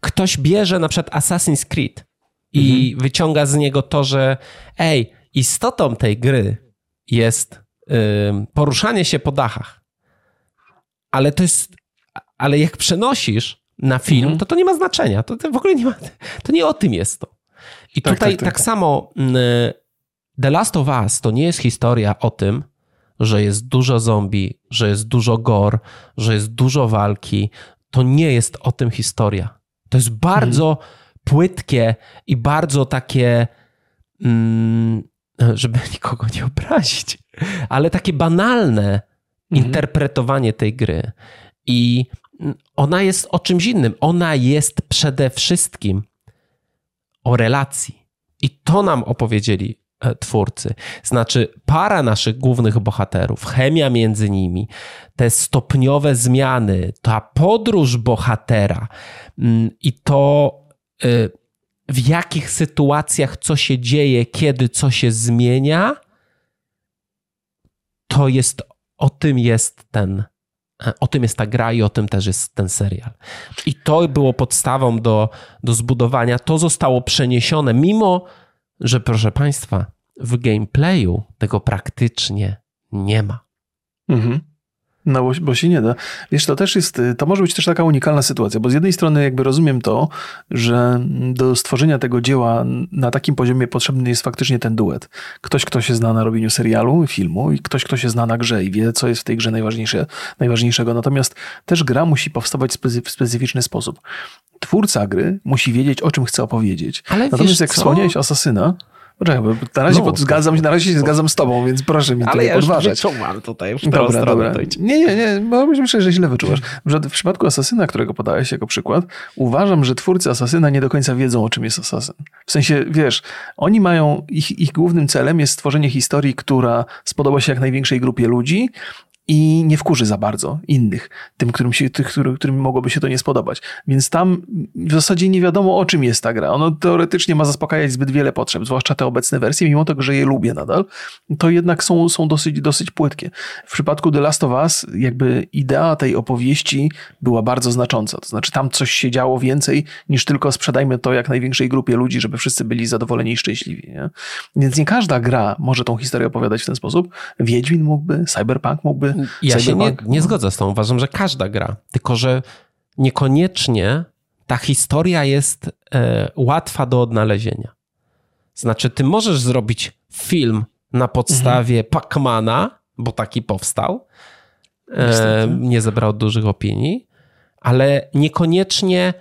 ktoś bierze na przykład Assassin's Creed i mhm. wyciąga z niego to, że ej, istotą tej gry jest poruszanie się po dachach. Ale to jest. Ale jak przenosisz na film, mhm. to to nie ma znaczenia. To, to w ogóle nie ma. To nie o tym jest to. I tak, tutaj tak, tak. tak samo The Last of Us to nie jest historia o tym, że jest dużo zombie, że jest dużo gore, że jest dużo walki. To nie jest o tym historia. To jest bardzo mhm. płytkie i bardzo takie, mm, żeby <laughs> nikogo nie obrazić, ale takie banalne mhm. interpretowanie tej gry. I ona jest o czymś innym. Ona jest przede wszystkim o relacji. I to nam opowiedzieli twórcy. Znaczy, para naszych głównych bohaterów, chemia między nimi, te stopniowe zmiany, ta podróż bohatera mm, i to, e, w jakich sytuacjach co się dzieje, kiedy co się zmienia, to jest, o tym jest ten, e, o tym jest ta gra i o tym też jest ten serial. I to było podstawą do, do zbudowania. To zostało przeniesione, mimo że proszę Państwa, w gameplayu tego praktycznie nie ma. Mhm. No, bo, bo, się nie da. Wiesz, to też jest, to może być też taka unikalna sytuacja, bo z jednej strony jakby rozumiem to, że do stworzenia tego dzieła na takim poziomie potrzebny jest faktycznie ten duet. Ktoś, kto się zna na robieniu serialu, filmu i ktoś, kto się zna na grze i wie, co jest w tej grze najważniejsze, najważniejszego. Natomiast też gra musi powstawać w specyficzny sposób. Twórca gry musi wiedzieć, o czym chce opowiedzieć. Ale Natomiast jak co? wspomniałeś Asasyna, Poczekaj, na razie no, zgadzam się, na razie się zgadzam z tobą, więc proszę mi Ale ja podważać. Ale ja tutaj w dobra, dobra. Nie, nie, nie, bo myślę, że źle wyczuwasz. W przypadku Asasyna, którego podałeś jako przykład, uważam, że twórcy Asasyna nie do końca wiedzą, o czym jest Asasyn. W sensie, wiesz, oni mają, ich, ich głównym celem jest stworzenie historii, która spodoba się jak największej grupie ludzi i nie wkurzy za bardzo innych, tym, którym, się, tych, którym mogłoby się to nie spodobać. Więc tam w zasadzie nie wiadomo, o czym jest ta gra. Ono teoretycznie ma zaspokajać zbyt wiele potrzeb, zwłaszcza te obecne wersje, mimo tego, że je lubię nadal, to jednak są, są dosyć, dosyć płytkie. W przypadku The Last of Us, jakby idea tej opowieści była bardzo znacząca. To znaczy, tam coś się działo więcej niż tylko sprzedajmy to jak największej grupie ludzi, żeby wszyscy byli zadowoleni i szczęśliwi. Nie? Więc nie każda gra może tą historię opowiadać w ten sposób. Wiedźmin mógłby, Cyberpunk mógłby, ja się nie, nie zgodzę z tą. Uważam, że każda gra, tylko że niekoniecznie ta historia jest e, łatwa do odnalezienia. Znaczy, ty możesz zrobić film na podstawie mhm. Pacmana, bo taki powstał. E, nie zebrał dużych opinii, ale niekoniecznie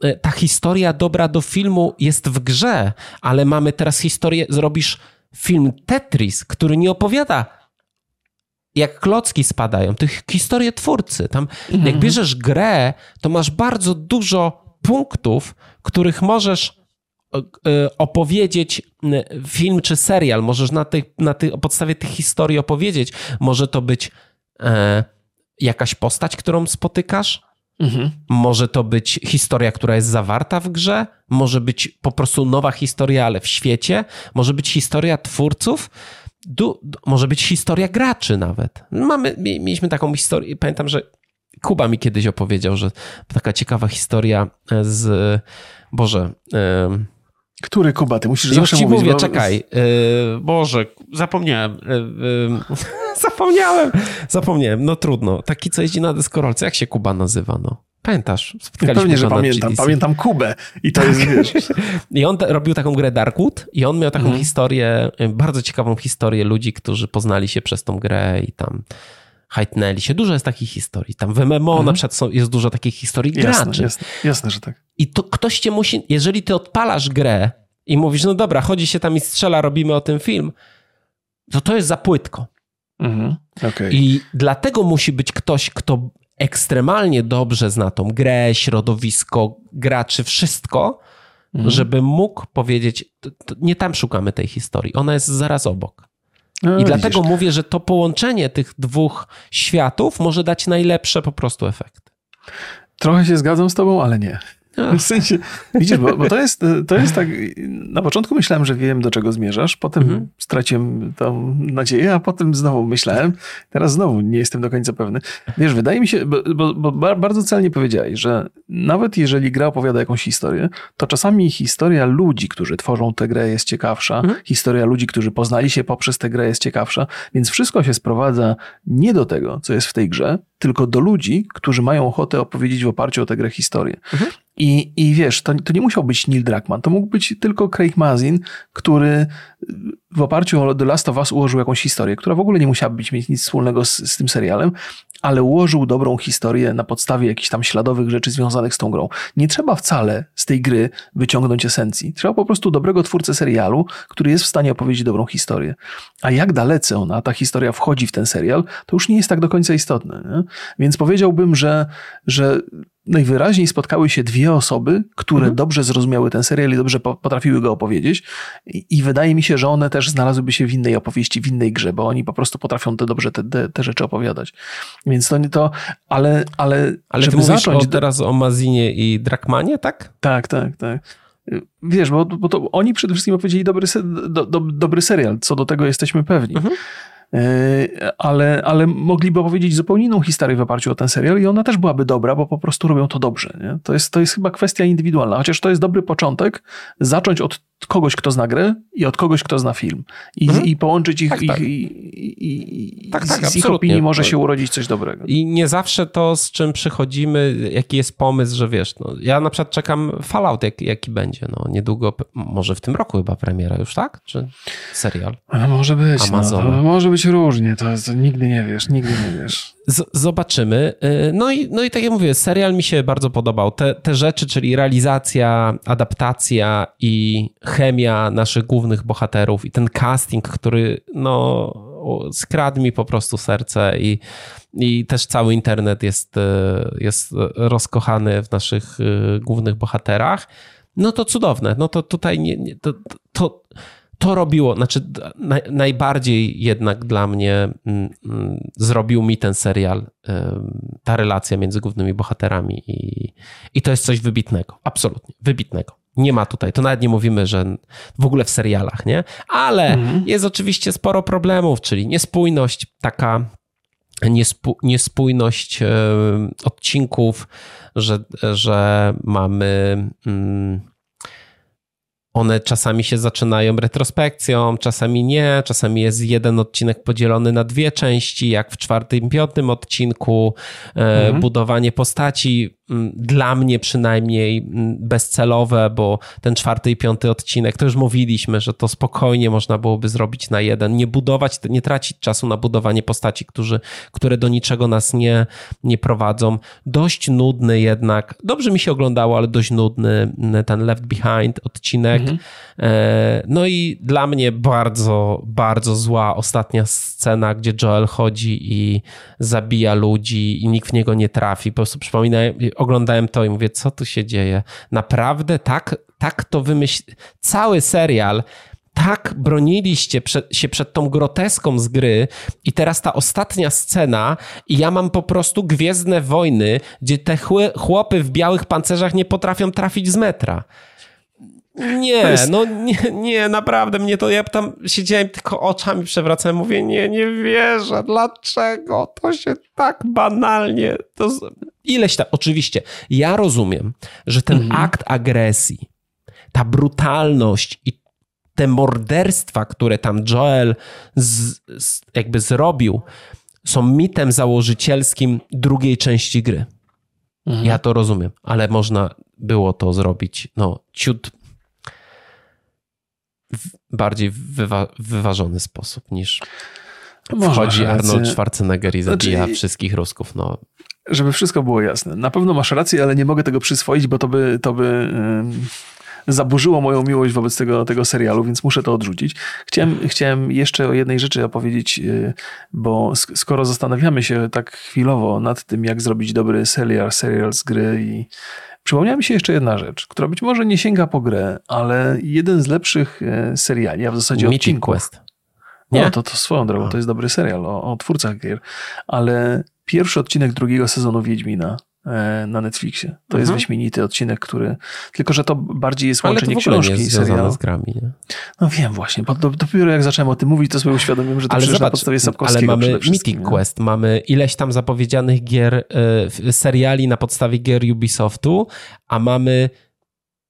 e, ta historia dobra do filmu jest w grze, ale mamy teraz historię, zrobisz film Tetris, który nie opowiada jak klocki spadają, tych historie twórcy. Tam, mhm. jak bierzesz grę, to masz bardzo dużo punktów, których możesz e, e, opowiedzieć film czy serial. Możesz na, tej, na tej, podstawie tych historii opowiedzieć. Może to być e, jakaś postać, którą spotykasz, Mhm. Może to być historia, która jest zawarta w grze, może być po prostu nowa historia, ale w świecie, może być historia twórców, du, może być historia graczy nawet. Mamy, mieliśmy taką historię, pamiętam, że Kuba mi kiedyś opowiedział, że taka ciekawa historia z, Boże... Który Kuba? Ty musisz Już zawsze ci mówić. mówię, bo... czekaj. Yy, Boże, zapomniałem. Yy, yy, <laughs> zapomniałem. Zapomniałem, no trudno. Taki, co jeździ na deskorolce. Jak się Kuba nazywa, no? Pamiętasz? Spotkaliśmy Pewnie, że pamiętam. Pamiętam Kubę i to jest, wiesz... <laughs> I on robił taką grę Darkwood i on miał taką mhm. historię, bardzo ciekawą historię ludzi, którzy poznali się przez tą grę i tam hajtnęli się. Dużo jest takich historii. Tam w MMO mhm. na przykład są, jest dużo takich historii jasne, graczy. Jasne, jasne, że tak. I to ktoś cię musi, jeżeli ty odpalasz grę i mówisz, no dobra, chodzi się tam i strzela, robimy o tym film, to to jest za płytko. Mhm. Okay. I dlatego musi być ktoś, kto ekstremalnie dobrze zna tą grę, środowisko, graczy, wszystko, mhm. żeby mógł powiedzieć, to, to nie tam szukamy tej historii, ona jest zaraz obok. No, I dlatego mówię, że to połączenie tych dwóch światów może dać najlepsze po prostu efekty. Trochę się zgadzam z tobą, ale nie. W sensie, widzisz, bo, bo, to, jest, to jest tak, na początku myślałem, że wiem, do czego zmierzasz, potem mhm. straciłem tą nadzieję, a potem znowu myślałem, teraz znowu nie jestem do końca pewny. Wiesz, wydaje mi się, bo, bo, bo bardzo celnie powiedziałeś, że nawet jeżeli gra opowiada jakąś historię, to czasami historia ludzi, którzy tworzą tę grę jest ciekawsza, mhm. historia ludzi, którzy poznali się poprzez tę grę jest ciekawsza, więc wszystko się sprowadza nie do tego, co jest w tej grze, tylko do ludzi, którzy mają ochotę opowiedzieć w oparciu o tę grę historię. Mhm. I, I wiesz, to, to nie musiał być Neil Druckmann, to mógł być tylko Craig Mazin, który w oparciu o The Last of Us ułożył jakąś historię, która w ogóle nie musiała być, mieć nic wspólnego z, z tym serialem, ale ułożył dobrą historię na podstawie jakichś tam śladowych rzeczy związanych z tą grą. Nie trzeba wcale z tej gry wyciągnąć esencji. Trzeba po prostu dobrego twórcę serialu, który jest w stanie opowiedzieć dobrą historię. A jak dalece ona, ta historia wchodzi w ten serial, to już nie jest tak do końca istotne. Nie? Więc powiedziałbym, że, że najwyraźniej spotkały się dwie osoby, które mhm. dobrze zrozumiały ten serial i dobrze potrafiły go opowiedzieć. I, I, wydaje mi się, że one też znalazłyby się w innej opowieści, w innej grze, bo oni po prostu potrafią te dobrze te, te, te rzeczy opowiadać. Więc to nie to, ale. Ale, ale żeby zacząć. O, teraz o Mazinie i Drakmanie, tak? Tak, tak, tak. Wiesz, bo, bo to oni przede wszystkim opowiedzieli dobry, do, do, dobry serial, co do tego jesteśmy pewni. Mhm. E, ale, ale mogliby opowiedzieć zupełnie inną historię w oparciu o ten serial i ona też byłaby dobra, bo po prostu robią to dobrze. Nie? To, jest, to jest chyba kwestia indywidualna, chociaż to jest dobry początek, zacząć od kogoś, kto zna grę i od kogoś, kto zna film. I, mhm. i połączyć ich, tak, ich, tak. I, i, tak, tak, z ich opinii może się urodzić coś dobrego. I nie zawsze to, z czym przychodzimy, jaki jest pomysł, że wiesz, no, ja na przykład czekam Fallout, jak, jaki będzie. No, niedługo, może w tym roku chyba premiera już, tak? Czy serial? No, może być. No, może być różnie, to, to nigdy nie wiesz, nigdy nie wiesz. Zobaczymy. Y, no i, no i tak jak mówię, serial mi się bardzo podobał. Te, te rzeczy, czyli realizacja, adaptacja i chemia naszych głównych bohaterów i ten casting, który no, skradł mi po prostu serce i, i też cały internet jest, y, jest rozkochany w naszych y, głównych bohaterach. No to cudowne. No to tutaj nie, nie to, to to robiło, znaczy naj, najbardziej jednak dla mnie mm, mm, zrobił mi ten serial, ta relacja między głównymi bohaterami i, i to jest coś wybitnego, absolutnie, wybitnego. Nie ma tutaj, to nawet nie mówimy, że w ogóle w serialach, nie? Ale mhm. jest oczywiście sporo problemów, czyli niespójność, taka niespójność odcinków, że, że mamy. Hmm, one czasami się zaczynają retrospekcją, czasami nie, czasami jest jeden odcinek podzielony na dwie części, jak w czwartym, piątym odcinku, e, mhm. budowanie postaci dla mnie przynajmniej bezcelowe, bo ten czwarty i piąty odcinek, to już mówiliśmy, że to spokojnie można byłoby zrobić na jeden, nie budować, nie tracić czasu na budowanie postaci, którzy, które do niczego nas nie, nie prowadzą. Dość nudny jednak, dobrze mi się oglądało, ale dość nudny ten Left Behind odcinek. Mhm. E, no i dla mnie bardzo, bardzo zła ostatnia scena, gdzie Joel chodzi i zabija ludzi i nikt w niego nie trafi. Po prostu przypominam, oglądałem to i mówię, co tu się dzieje? Naprawdę tak, tak to wymyśl... Cały serial tak broniliście przed, się przed tą groteską z gry i teraz ta ostatnia scena i ja mam po prostu Gwiezdne Wojny, gdzie te chłopy w białych pancerzach nie potrafią trafić z metra. Nie, jest... no nie, nie, naprawdę mnie to, ja tam siedziałem tylko oczami przewracałem, mówię, nie, nie wierzę, dlaczego to się tak banalnie, to ileś tam, oczywiście, ja rozumiem, że ten mhm. akt agresji, ta brutalność i te morderstwa, które tam Joel z, z, jakby zrobił, są mitem założycielskim drugiej części gry. Mhm. Ja to rozumiem, ale można było to zrobić, no, ciut bardziej wywa wyważony sposób niż Może wchodzi Arnold Schwarzenegger i zabija znaczy, wszystkich Rusków. No. Żeby wszystko było jasne. Na pewno masz rację, ale nie mogę tego przyswoić, bo to by, to by zaburzyło moją miłość wobec tego, tego serialu, więc muszę to odrzucić. Chciałem, chciałem jeszcze o jednej rzeczy opowiedzieć, y, bo skoro zastanawiamy się tak chwilowo nad tym, jak zrobić dobry serial, serial z gry i Przypomniała mi się jeszcze jedna rzecz, która być może nie sięga po grę, ale jeden z lepszych e, seriali, a w zasadzie Mythic odcinków. Quest. Nie? No, to, to swoją drogą, to jest dobry serial o, o twórcach gier, ale pierwszy odcinek drugiego sezonu Wiedźmina na Netflixie. To mhm. jest wyśmienity odcinek, który. Tylko, że to bardziej jest łączenie Ale to książki nie jest i serialu. z grami, nie? No wiem właśnie, bo dopiero jak zacząłem o tym mówić, to sobie uświadomiłem, że to zobacz, na podstawie Sapkowskiego Ale mamy Mythic Quest, mamy ileś tam zapowiedzianych gier, y, seriali na podstawie gier Ubisoftu, a mamy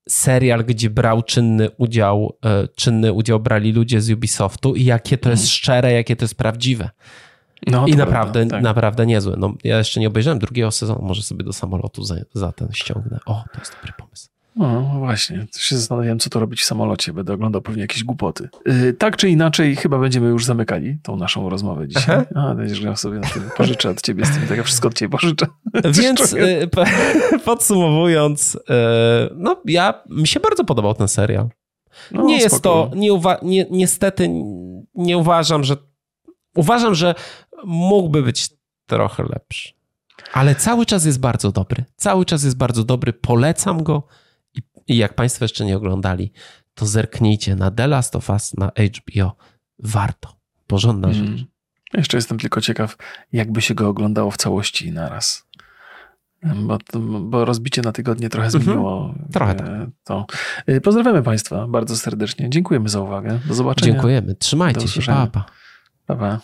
serial, gdzie brał czynny udział, y, czynny udział brali ludzie z Ubisoftu i jakie to jest mhm. szczere, jakie to jest prawdziwe. No, I naprawdę, tak. naprawdę niezłe. No, ja jeszcze nie obejrzałem drugiego sezonu, może sobie do samolotu za, za ten ściągnę. O, to jest dobry pomysł. No właśnie, się zastanawiałem, co to robić w samolocie. Będę oglądał pewnie jakieś głupoty. Yy, tak czy inaczej, chyba będziemy już zamykali tą naszą rozmowę dzisiaj. Aha. A, będziesz grał sobie na tym. Pożyczę od ciebie z tym, tak ja wszystko od ciebie pożyczę. <laughs> Więc yy, <laughs> podsumowując, yy, no ja, mi się bardzo podobał ten serial. No, nie jest to, nie uwa- nie, niestety nie uważam, że uważam, że mógłby być trochę lepszy. Ale cały czas jest bardzo dobry. Cały czas jest bardzo dobry. Polecam go. I, i jak Państwo jeszcze nie oglądali, to zerknijcie na The Last of Us na HBO. Warto. Porządna hmm. rzecz. Jeszcze jestem tylko ciekaw, jakby się go oglądało w całości naraz. Bo, bo rozbicie na tygodnie trochę mhm. zmieniło trochę tak. to. E, pozdrawiamy Państwa bardzo serdecznie. Dziękujemy za uwagę. Do zobaczenia. Dziękujemy. Trzymajcie się. Pa, pa. pa, pa.